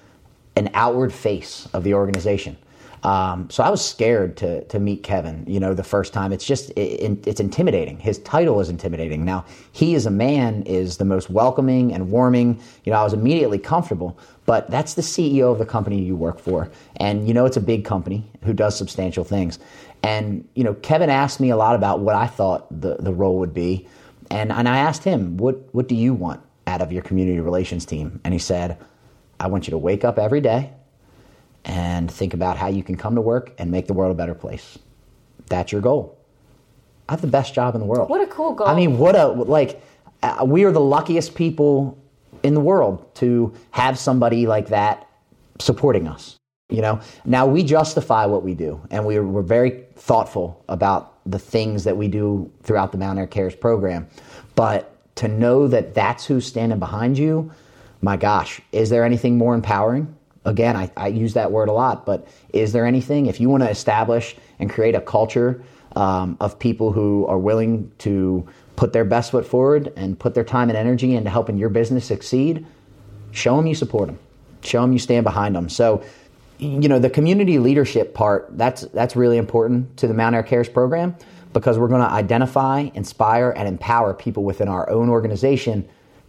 S2: an outward face of the organization. Um, so I was scared to to meet Kevin. You know, the first time. It's just it, it's intimidating. His title is intimidating. Now he as a man is the most welcoming and warming. You know, I was immediately comfortable. But that's the CEO of the company you work for, and you know it's a big company who does substantial things. And you know, Kevin asked me a lot about what I thought the the role would be, and and I asked him, what what do you want out of your community relations team? And he said, I want you to wake up every day and think about how you can come to work and make the world a better place. That's your goal. I have the best job in the world.
S1: What a cool goal.
S2: I mean, what a, like, uh, we are the luckiest people in the world to have somebody like that supporting us. You know, now we justify what we do, and we're, we're very thoughtful about the things that we do throughout the Mountaire Cares program. But to know that that's who's standing behind you, my gosh, is there anything more empowering? Again, I, I, use that word a lot, but is there anything, if you want to establish and create a culture um, of people who are willing to put their best foot forward and put their time and energy into helping your business succeed, show them you support them. Show them you stand behind them. So, you know, the community leadership part, that's, that's really important to the Mountaire Cares program because we're going to identify, inspire, and empower people within our own organization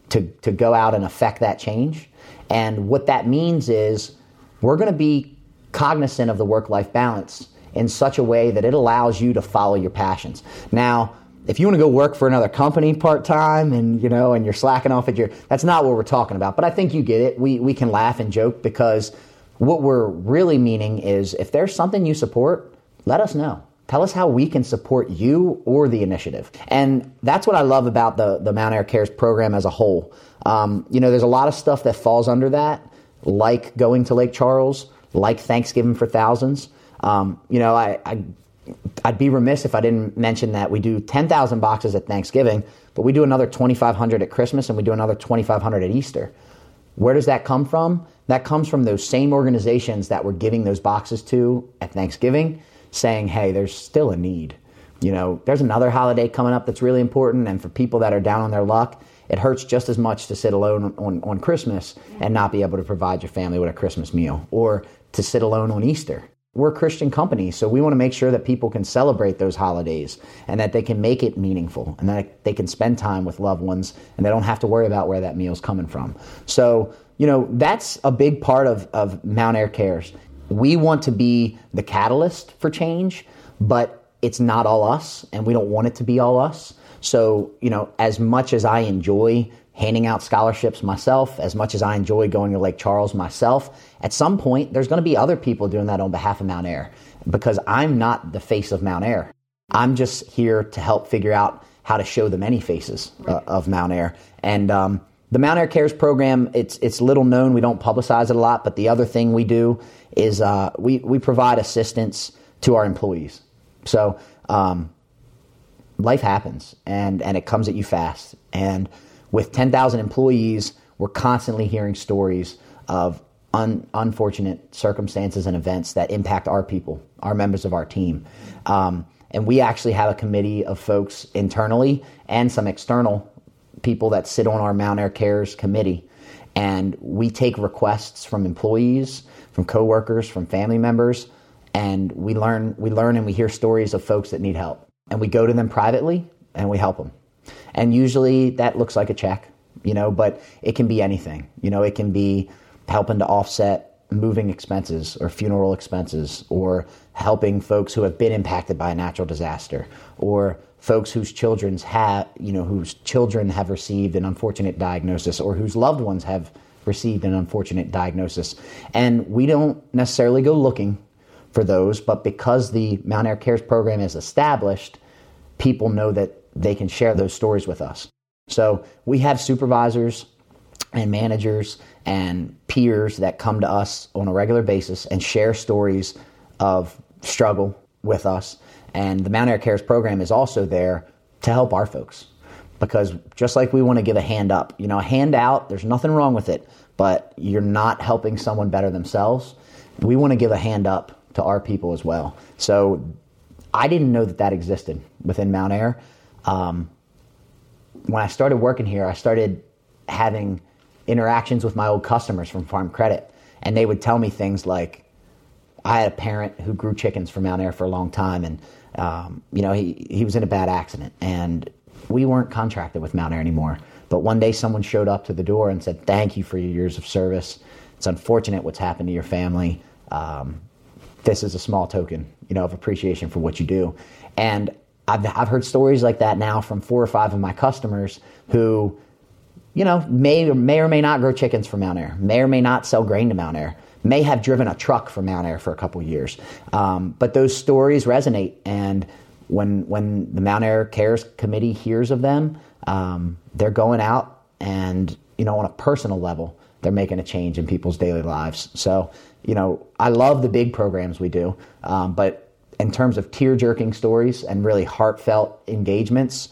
S2: to, to go out and affect that change and what that means is we're going to be cognizant of the work life balance in such a way that it allows you to follow your passions. Now, if you want to go work for another company part time and you know and you're slacking off at your that's not what we're talking about. But I think you get it. We we can laugh and joke because what we're really meaning is if there's something you support, let us know. Tell us how we can support you or the initiative. And that's what I love about the, the Mountaire Cares program as a whole. Um, you know, there's a lot of stuff that falls under that, like going to Lake Charles, like Thanksgiving for Thousands. Um, you know, I, I, I'd be remiss if I didn't mention that we do 10,000 boxes at Thanksgiving, but we do another 2,500 at Christmas and we do another 2,500 at Easter. Where does that come from? That comes from those same organizations that we're giving those boxes to at Thanksgiving saying, hey, there's still a need. You know, there's another holiday coming up that's really important, and for people that are down on their luck, it hurts just as much to sit alone on, on Christmas and not be able to provide your family with a Christmas meal, or to sit alone on Easter. We're a Christian company, so we want to make sure that people can celebrate those holidays and that they can make it meaningful and that they can spend time with loved ones and they don't have to worry about where that meal's coming from. So, you know, that's a big part of, of Mountaire Cares we want to be the catalyst for change, but it's not all us, and we don't want it to be all us. So, you know, as much as I enjoy handing out scholarships myself, as much as I enjoy going to Lake Charles myself, at some point there's going to be other people doing that on behalf of Mountaire because I'm not the face of Mountaire. I'm just here to help figure out how to show the many faces uh, of Mountaire. And um, the Mountaire Cares program, it's it's little known. We don't publicize it a lot, but the other thing we do is uh, we we provide assistance to our employees. So um, life happens, and and it comes at you fast. And with ten thousand employees, we're constantly hearing stories of un, unfortunate circumstances and events that impact our people, our members of our team. Um, and we actually have a committee of folks internally and some external people that sit on our Mountaire Cares committee. And we take requests from employees from coworkers, from family members, and we learn we learn and we hear stories of folks that need help. And we go to them privately and we help them. And usually that looks like a check, you know, but it can be anything. You know, it can be helping to offset moving expenses or funeral expenses or helping folks who have been impacted by a natural disaster or folks whose children's have you know whose children have received an unfortunate diagnosis or whose loved ones have received an unfortunate diagnosis. And we don't necessarily go looking, for those, but because the Mountaire Cares program is established, people know that they can share those stories with us. So we have supervisors and managers and peers that come to us on a regular basis and share stories of struggle with us. And the Mountaire Cares program is also there to help our folks. Because just like we want to give a hand up, you know, a hand out, there's nothing wrong with it, but you're not helping someone better themselves. We want to give a hand up to our people as well. So I didn't know that that existed within Mountaire. Um, when I started working here, I started having interactions with my old customers from Farm Credit, and they would tell me things like, I had a parent who grew chickens for Mountaire for a long time, and um, you know he he was in a bad accident, and we weren't contracted with Mountaire anymore. But one day, someone showed up to the door and said, "Thank you for your years of service. It's unfortunate what's happened to your family. Um, this is a small token, you know, of appreciation for what you do." And I've I've heard stories like that now from four or five of my customers who you know, may, may or may not grow chickens for Mountaire, may or may not sell grain to Mountaire, may have driven a truck for Mountaire for a couple years. Um, but those stories resonate, and when when the Mountaire Cares Committee hears of them, um, they're going out and you know on a personal level, they're making a change in people's daily lives. So you know, I love the big programs we do, um, but in terms of tear jerking stories and really heartfelt engagements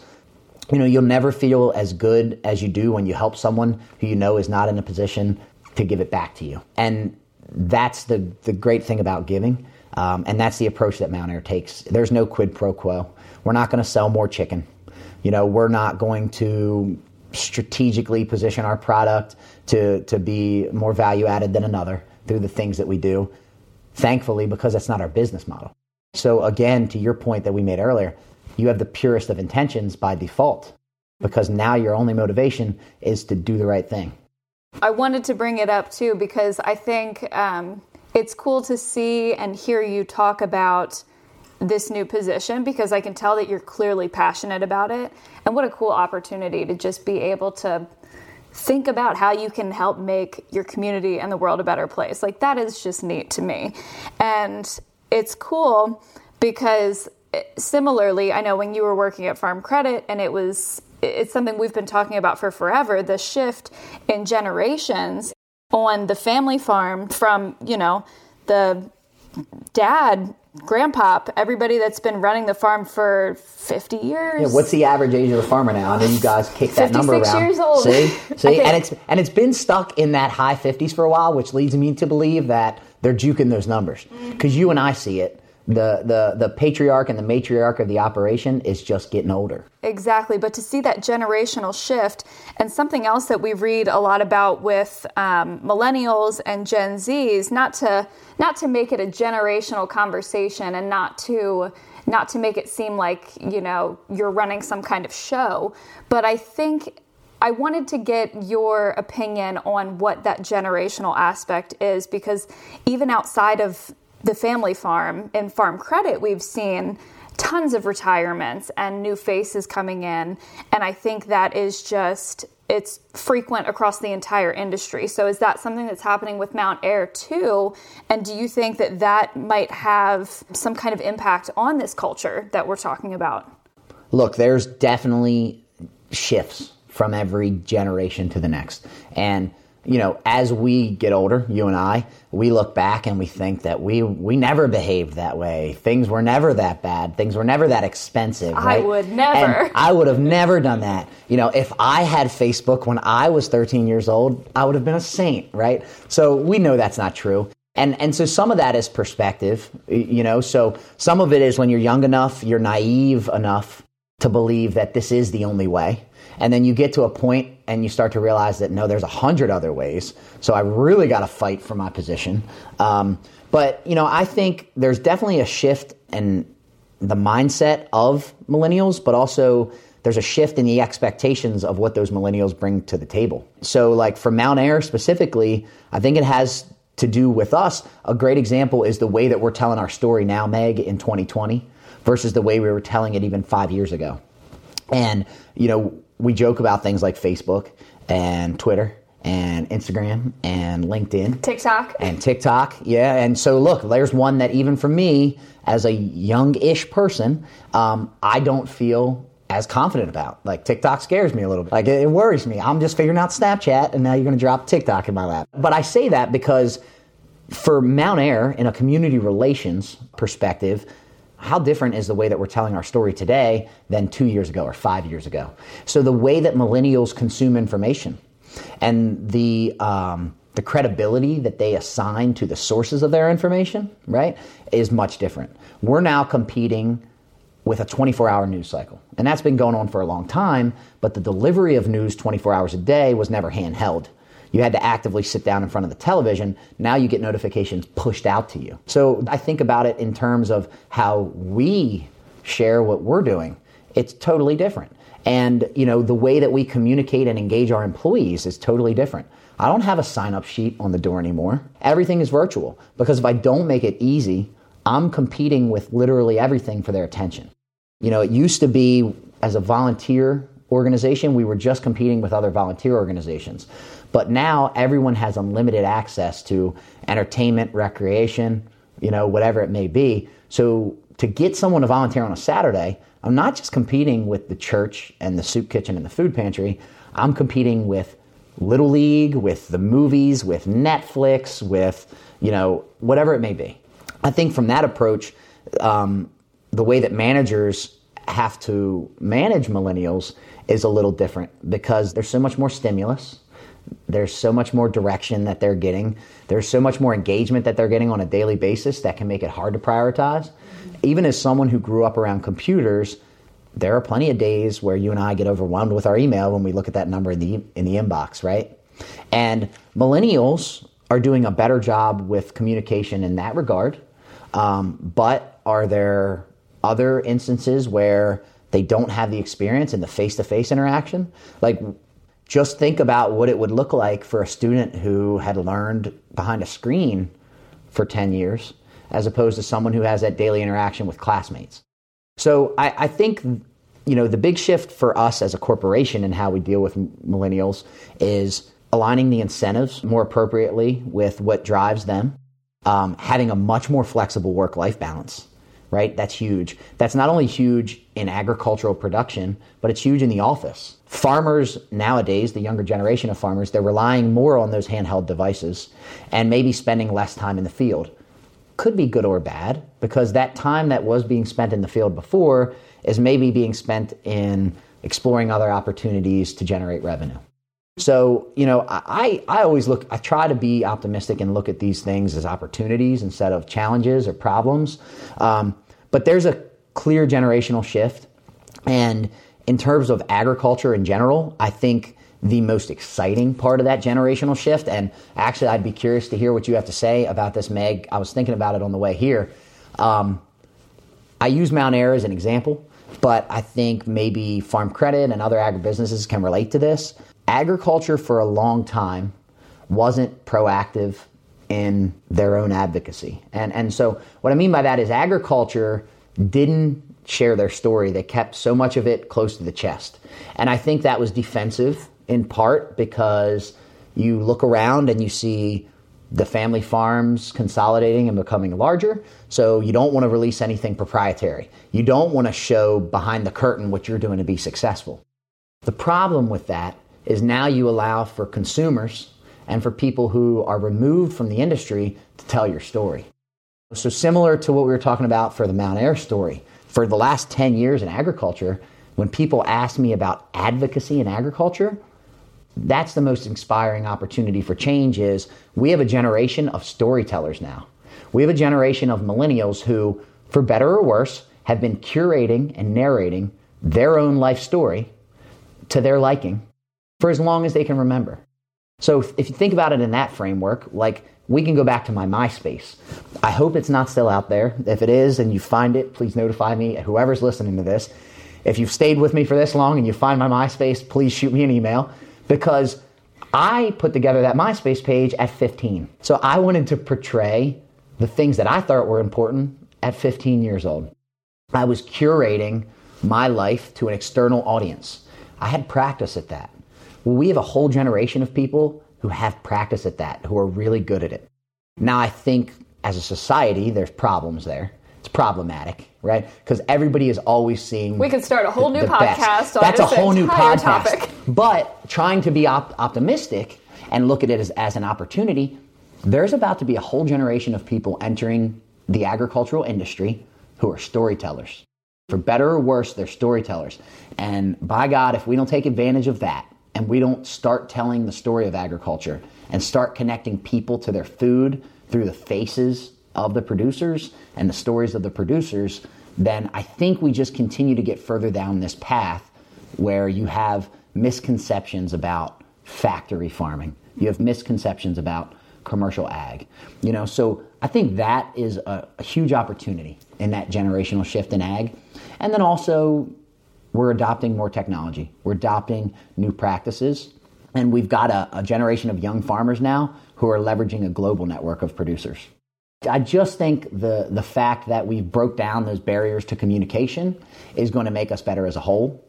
S2: you know, you'll never feel as good as you do when you help someone who you know is not in a position to give it back to you. And that's the, the great thing about giving. Um, and that's the approach that Mountaire takes. There's no quid pro quo. We're not going to sell more chicken. You know, we're not going to strategically position our product to, to be more value added than another through the things that we do. Thankfully, because that's not our business model. So, again, to your point that we made earlier, you have the purest of intentions by default because now your only motivation is to do the right thing.
S1: I wanted to bring it up too because I think um, it's cool to see and hear you talk about this new position because I can tell that you're clearly passionate about it. And what a cool opportunity to just be able to think about how you can help make your community and the world a better place. Like, that is just neat to me. And it's cool because similarly, I know when you were working at Farm Credit and it was it's something we've been talking about for forever, the shift in generations on the family farm from, you know, the dad, grandpa, everybody that's been running the farm for 50 years.
S2: Yeah, what's the average age of a farmer now? And then you guys kick that number around.
S1: years old.
S2: See? See? And it's and it's been stuck in that high 50s for a while, which leads me to believe that they're juking those numbers. Because mm-hmm. you and I see it the, the, the patriarch and the matriarch of the operation is just getting older.
S1: Exactly. But to see that generational shift and something else that we read a lot about with um, millennials and Gen Zs, not to, not to make it a generational conversation and not to, not to make it seem like, you know, you're running some kind of show, but I think I wanted to get your opinion on what that generational aspect is because even outside of the family farm and farm credit, we've seen tons of retirements and new faces coming in. And I think that is just, it's frequent across the entire industry. So is that something that's happening with Mountaire too? And do you think that that might have some kind of impact on this culture that we're talking about?
S2: Look, there's definitely shifts from every generation to the next. And you know, as we get older, you and I, we look back and we think that we we never behaved that way. Things were never that bad. Things were never that expensive. Right?
S1: I would never.
S2: And I would have never done that. You know, if I had Facebook when I was 13 years old, I would have been a saint, right? So we know that's not true. And and so some of that is perspective, you know. So some of it is when you're young enough, you're naive enough to believe that this is the only way and then you get to a point and you start to realize that no, there's a hundred other ways. So I really got to fight for my position. Um, but you know, I think there's definitely a shift in the mindset of millennials, but also there's a shift in the expectations of what those millennials bring to the table. So, like for Mountaire specifically, I think it has to do with us. A great example is the way that we're telling our story now, Meg, in 2020 versus the way we were telling it even five years ago. And, you know, we joke about things like Facebook and Twitter and Instagram and LinkedIn.
S1: TikTok.
S2: And TikTok, yeah. And so, look, there's one that even for me, as a young ish person, um, I don't feel as confident about. Like TikTok scares me a little bit. Like it, it worries me. I'm just figuring out Snapchat and now you're going to drop TikTok in my lap. But I say that because for Mountaire, in a community relations perspective, how different is the way that we're telling our story today than two years ago or five years ago? So the way that millennials consume information and the um, the credibility that they assign to the sources of their information, right, is much different. We're now competing with a 24 hour news cycle. And that's been going on for a long time, but the delivery of news 24 hours a day was never handheld. You had to actively sit down in front of the television. Now you get notifications pushed out to you. So I think about it in terms of how we share what we're doing. It's totally different. And, you know, the way that we communicate and engage our employees is totally different. I don't have a sign up sheet on the door anymore. Everything is virtual because if I don't make it easy, I'm competing with literally everything for their attention. You know, it used to be as a volunteer organization, we were just competing with other volunteer organizations. But now everyone has unlimited access to entertainment, recreation, you know, whatever it may be. So to get someone to volunteer on a Saturday, I'm not just competing with the church and the soup kitchen and the food pantry. I'm competing with Little League, with the movies, with Netflix, with, you know, whatever it may be. I think from that approach, um, the way that managers have to manage millennials is a little different because there's so much more stimulus. There's so much more direction that they're getting. There's so much more engagement that they're getting on a daily basis that can make it hard to prioritize. Even as someone who grew up around computers, there are plenty of days where you and I get overwhelmed with our email when we look at that number in the in the inbox, right? And millennials are doing a better job with communication in that regard. Um, but are there other instances where they don't have the experience in the face to face interaction. Like, just think about what it would look like for a student who had learned behind a screen for 10 years as opposed to someone who has that daily interaction with classmates. So I, I think you know the big shift for us as a corporation and how we deal with millennials is aligning the incentives more appropriately with what drives them, um, having a much more flexible work life balance right? That's huge. That's not only huge in agricultural production, but it's huge in the office. Farmers nowadays, the younger generation of farmers, they're relying more on those handheld devices and maybe spending less time in the field. Could be good or bad because that time that was being spent in the field before is maybe being spent in exploring other opportunities to generate revenue. So, you know, I, I always look, I try to be optimistic and look at these things as opportunities instead of challenges or problems. Um, but there's a clear generational shift. And in terms of agriculture in general, I think the most exciting part of that generational shift, and actually, I'd be curious to hear what you have to say about this, Meg. I was thinking about it on the way here. Um, I use Mountaire as an example, but I think maybe Farm Credit and other agribusinesses can relate to this agriculture for a long time wasn't proactive in their own advocacy. And, and so, what I mean by that is agriculture didn't share their story. They kept so much of it close to the chest. And I think that was defensive in part because you look around and you see the family farms consolidating and becoming larger. So you don't want to release anything proprietary. You don't want to show behind the curtain what you're doing to be successful. The problem with that is now you allow for consumers and for people who are removed from the industry to tell your story. So, similar to what we were talking about for the Mountaire story, for the last 10 years in agriculture, when people ask me about advocacy in agriculture, that's the most inspiring opportunity for change is we have a generation of storytellers now. We have a generation of millennials who, for better or worse, have been curating and narrating their own life story to their liking for as long as they can remember. So if you think about it in that framework, like we can go back to my MySpace. I hope it's not still out there. If it is and you find it, please notify me, whoever's listening to this. If you've stayed with me for this long and you find my MySpace, please shoot me an email because I put together that MySpace page at 15. So I wanted to portray the things that I thought were important at 15 years old. I was curating my life to an external audience. I had practice at that. Well, we have a whole generation of people who have practice at that, who are really good at it. Now, I think as a society, there's problems there. It's problematic, right? Because everybody is always seeing.
S1: We could start a whole new podcast
S2: best.
S1: on
S2: That's a whole new podcast.
S1: topic.
S2: But trying to be op- optimistic and look at it as, as an opportunity, there's about to be a whole generation of people entering the agricultural industry who are storytellers. For better or worse, they're storytellers. And by God, if we don't take advantage of that and we don't start telling the story of agriculture and start connecting people to their food through the faces of the producers and the stories of the producers, then I think we just continue to get further down this path where you have misconceptions about factory farming. You have misconceptions about commercial ag. You know, so I think that is a, a huge opportunity in that generational shift in ag. And then also we're adopting more technology. We're adopting new practices. And we've got a, a generation of young farmers now who are leveraging a global network of producers. I just think the, the fact that we've broke down those barriers to communication is going to make us better as a whole.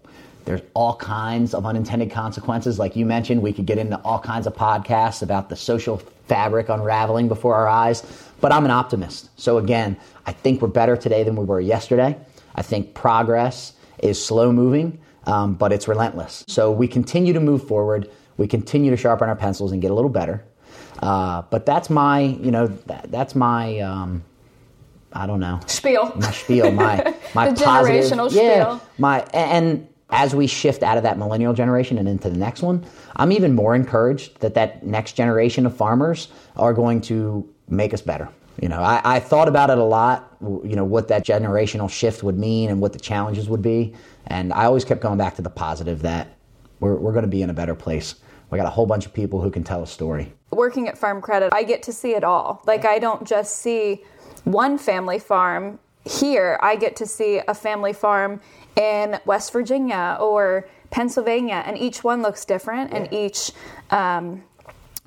S2: There's all kinds of unintended consequences. Like you mentioned, we could get into all kinds of podcasts about the social fabric unraveling before our eyes. But I'm an optimist. So again, I think we're better today than we were yesterday. I think progress is slow moving, um, but it's relentless. So we continue to move forward. We continue to sharpen our pencils and get a little better. Uh, but that's my, you know, that, that's my, um, I don't know,
S1: Spiel.
S2: my spiel, my my positive,
S1: generational
S2: yeah,
S1: spiel.
S2: my and as we shift out of that millennial generation and into the next one, I'm even more encouraged that that next generation of farmers are going to make us better. You know, I, I thought about it a lot. You know what that generational shift would mean and what the challenges would be, and I always kept going back to the positive that we're we're going to be in a better place. We got a whole bunch of people who can tell a story.
S1: working at Farm Credit, I get to see it all. Like, I don't just see one family farm here, I get to see a family farm in West Virginia or Pennsylvania, and each one looks different, and each, um,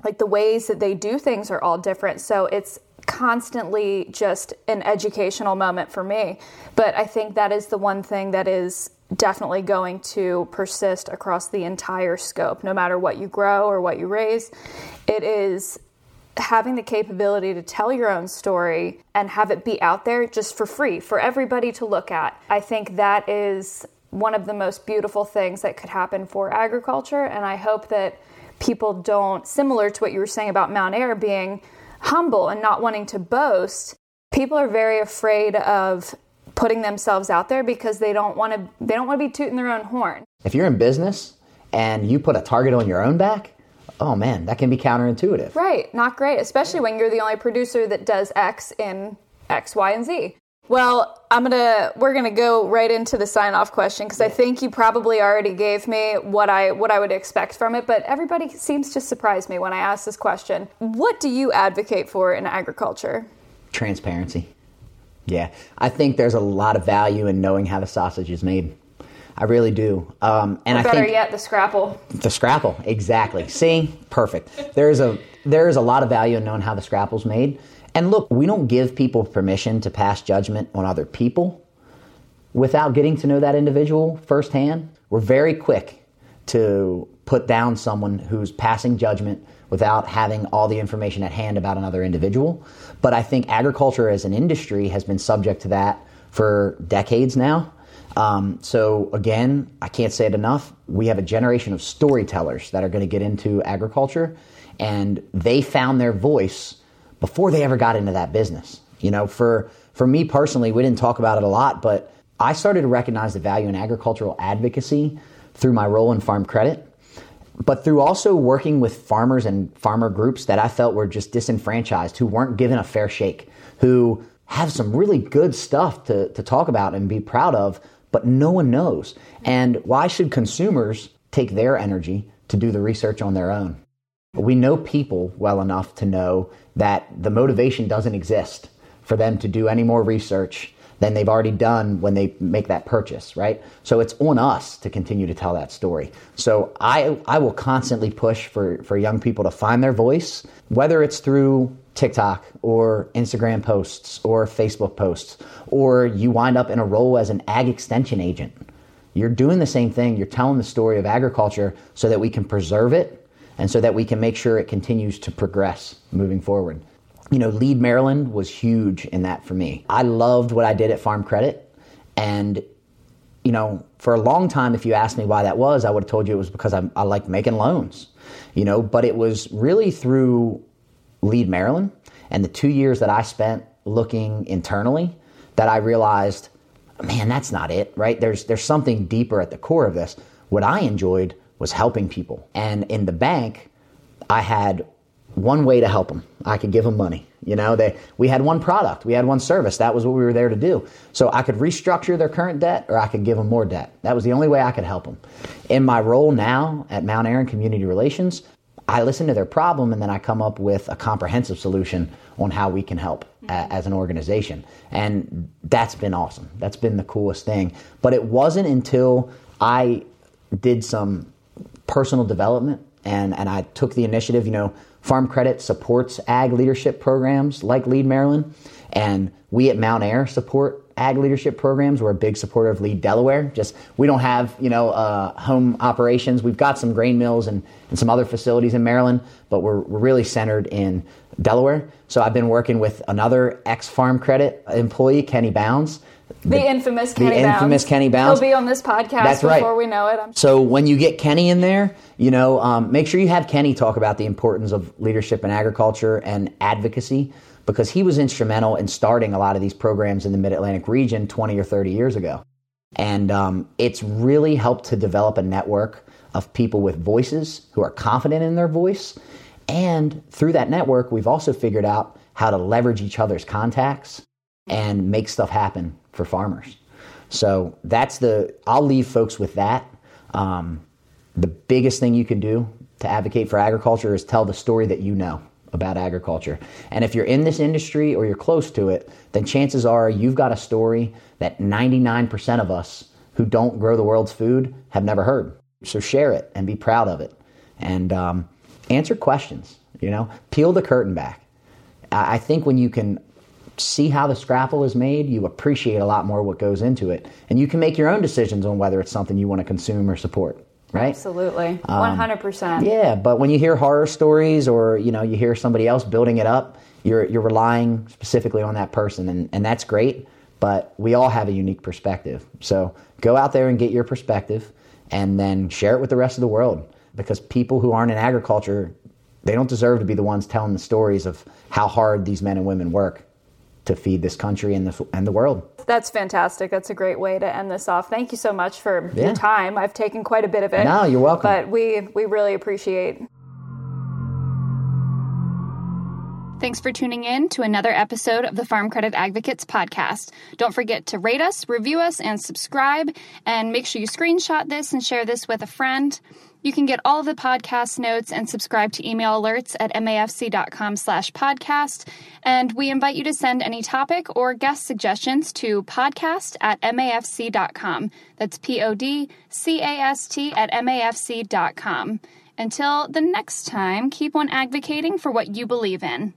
S1: like, the ways that they do things are all different. So it's constantly just an educational moment for me. But I think that is the one thing that is definitely going to persist across the entire scope, no matter what you grow or what you raise. It is having the capability to tell your own story and have it be out there just for free for everybody to look at. I think that is one of the most beautiful things that could happen for agriculture. And I hope that people don't, similar to what you were saying about Mountaire being humble and not wanting to boast, people are very afraid of putting themselves out there because they don't want to they don't want to be tooting their own horn.
S2: If you're in business and you put a target on your own back, oh man, that can be counterintuitive.
S1: Right, not great, especially when you're the only producer that does X in X, Y, and Z. Well, I'm gonna we're gonna go right into the sign off question because I think you probably already gave me what I what I would expect from it, but everybody seems to surprise me when I ask this question. What do you advocate for in agriculture?
S2: Transparency. Yeah, I think there's a lot of value in knowing how the sausage is made. I really do. Um, and I
S1: Better
S2: think
S1: yet, the scrapple.
S2: the scrapple, exactly. See, perfect. There is a there is a lot of value in knowing how the scrapple's made. And look, we don't give people permission to pass judgment on other people without getting to know that individual firsthand. We're very quick to put down someone who's passing judgment without having all the information at hand about another individual. But I think agriculture as an industry has been subject to that for decades now. Um, so again, I can't say it enough. We have a generation of storytellers that are going to get into agriculture, and they found their voice before they ever got into that business. You know, for for me personally, we didn't talk about it a lot, but I started to recognize the value in agricultural advocacy through my role in Farm Credit, but through also working with farmers and farmer groups that I felt were just disenfranchised, who weren't given a fair shake, who have some really good stuff to, to talk about and be proud of, but no one knows. And why should consumers take their energy to do the research on their own? We know people well enough to know that the motivation doesn't exist for them to do any more research than they've already done when they make that purchase, right? So it's on us to continue to tell that story. So I, I will constantly push for, for young people to find their voice, whether it's through TikTok or Instagram posts or Facebook posts, or you wind up in a role as an ag extension agent. You're doing the same thing. You're telling the story of agriculture so that we can preserve it and so that we can make sure it continues to progress moving forward. You know, Lead Maryland was huge in that for me. I loved what I did at Farm Credit, and you know, for a long time, if you asked me why that was, I would have told you it was because I, I like making loans, you know, but it was really through Lead Maryland and the two years that I spent looking internally that I realized, man, that's not it, right? There's, there's something deeper at the core of this. What I enjoyed was helping people. And in the bank, I had one way to help them. I could give them money. You know, they, we had one product, we had one service. That was what we were there to do. So I could restructure their current debt or I could give them more debt. That was the only way I could help them. In my role now at Mount Airon Community Relations, I listen to their problem and then I come up with a comprehensive solution on how we can help mm-hmm. a, as an organization. And that's been awesome. That's been the coolest thing. But it wasn't until I did some personal development and, and I took the initiative, you know, Farm Credit supports ag leadership programs like Lead Maryland, and we at Mountaire support ag leadership programs. We're a big supporter of Lead Delaware. Just we don't have you know uh, home operations. We've got some grain mills and, and some other facilities in Maryland, but we're, we're really centered in Delaware. So I've been working with another ex Farm Credit employee, Kenny Bounds,
S1: the, the, infamous Kenny
S2: the
S1: Bounds.
S2: infamous Kenny Bounds.
S1: He'll be on this podcast That's before right. we know it. I'm
S2: so when you get Kenny in there, you know, um, make sure you have Kenny talk about the importance of leadership in agriculture and advocacy because he was instrumental in starting a lot of these programs in the Mid Atlantic region 20 or 30 years ago. And um, it's really helped to develop a network of people with voices who are confident in their voice. And through that network, we've also figured out how to leverage each other's contacts and make stuff happen for farmers. So that's the, I'll leave folks with that. Um, the biggest thing you can do to advocate for agriculture is tell the story that you know about agriculture. And if you're in this industry or you're close to it, then chances are you've got a story that 99% of us who don't grow the world's food have never heard. So share it and be proud of it and um, answer questions, you know, peel the curtain back. I think when you can see how the scrapple is made, you appreciate a lot more what goes into it. And you can make your own decisions on whether it's something you want to consume or support. Right?
S1: Absolutely. Um, 100%.
S2: Yeah, but when you hear horror stories or, you know, you hear somebody else building it up, you're you're relying specifically on that person and, and that's great, but we all have a unique perspective. So go out there and get your perspective and then share it with the rest of the world because people who aren't in agriculture they don't deserve to be the ones telling the stories of how hard these men and women work to feed this country and the and the world.
S1: That's fantastic. That's a great way to end this off. Thank you so much for yeah. your time. I've taken quite a bit of it.
S2: No, you're welcome.
S1: But we we really appreciate. Thanks for tuning in to another episode of the Farm Credit Advocates podcast. Don't forget to rate us, review us, and subscribe. And make sure you screenshot this and share this with a friend. You can get all the podcast notes and subscribe to email alerts at mafc.com slash podcast. And we invite you to send any topic or guest suggestions to podcast at mafc.com. That's P-O-D-C-A-S-T at mafc.com. Until the next time, keep on advocating for what you believe in.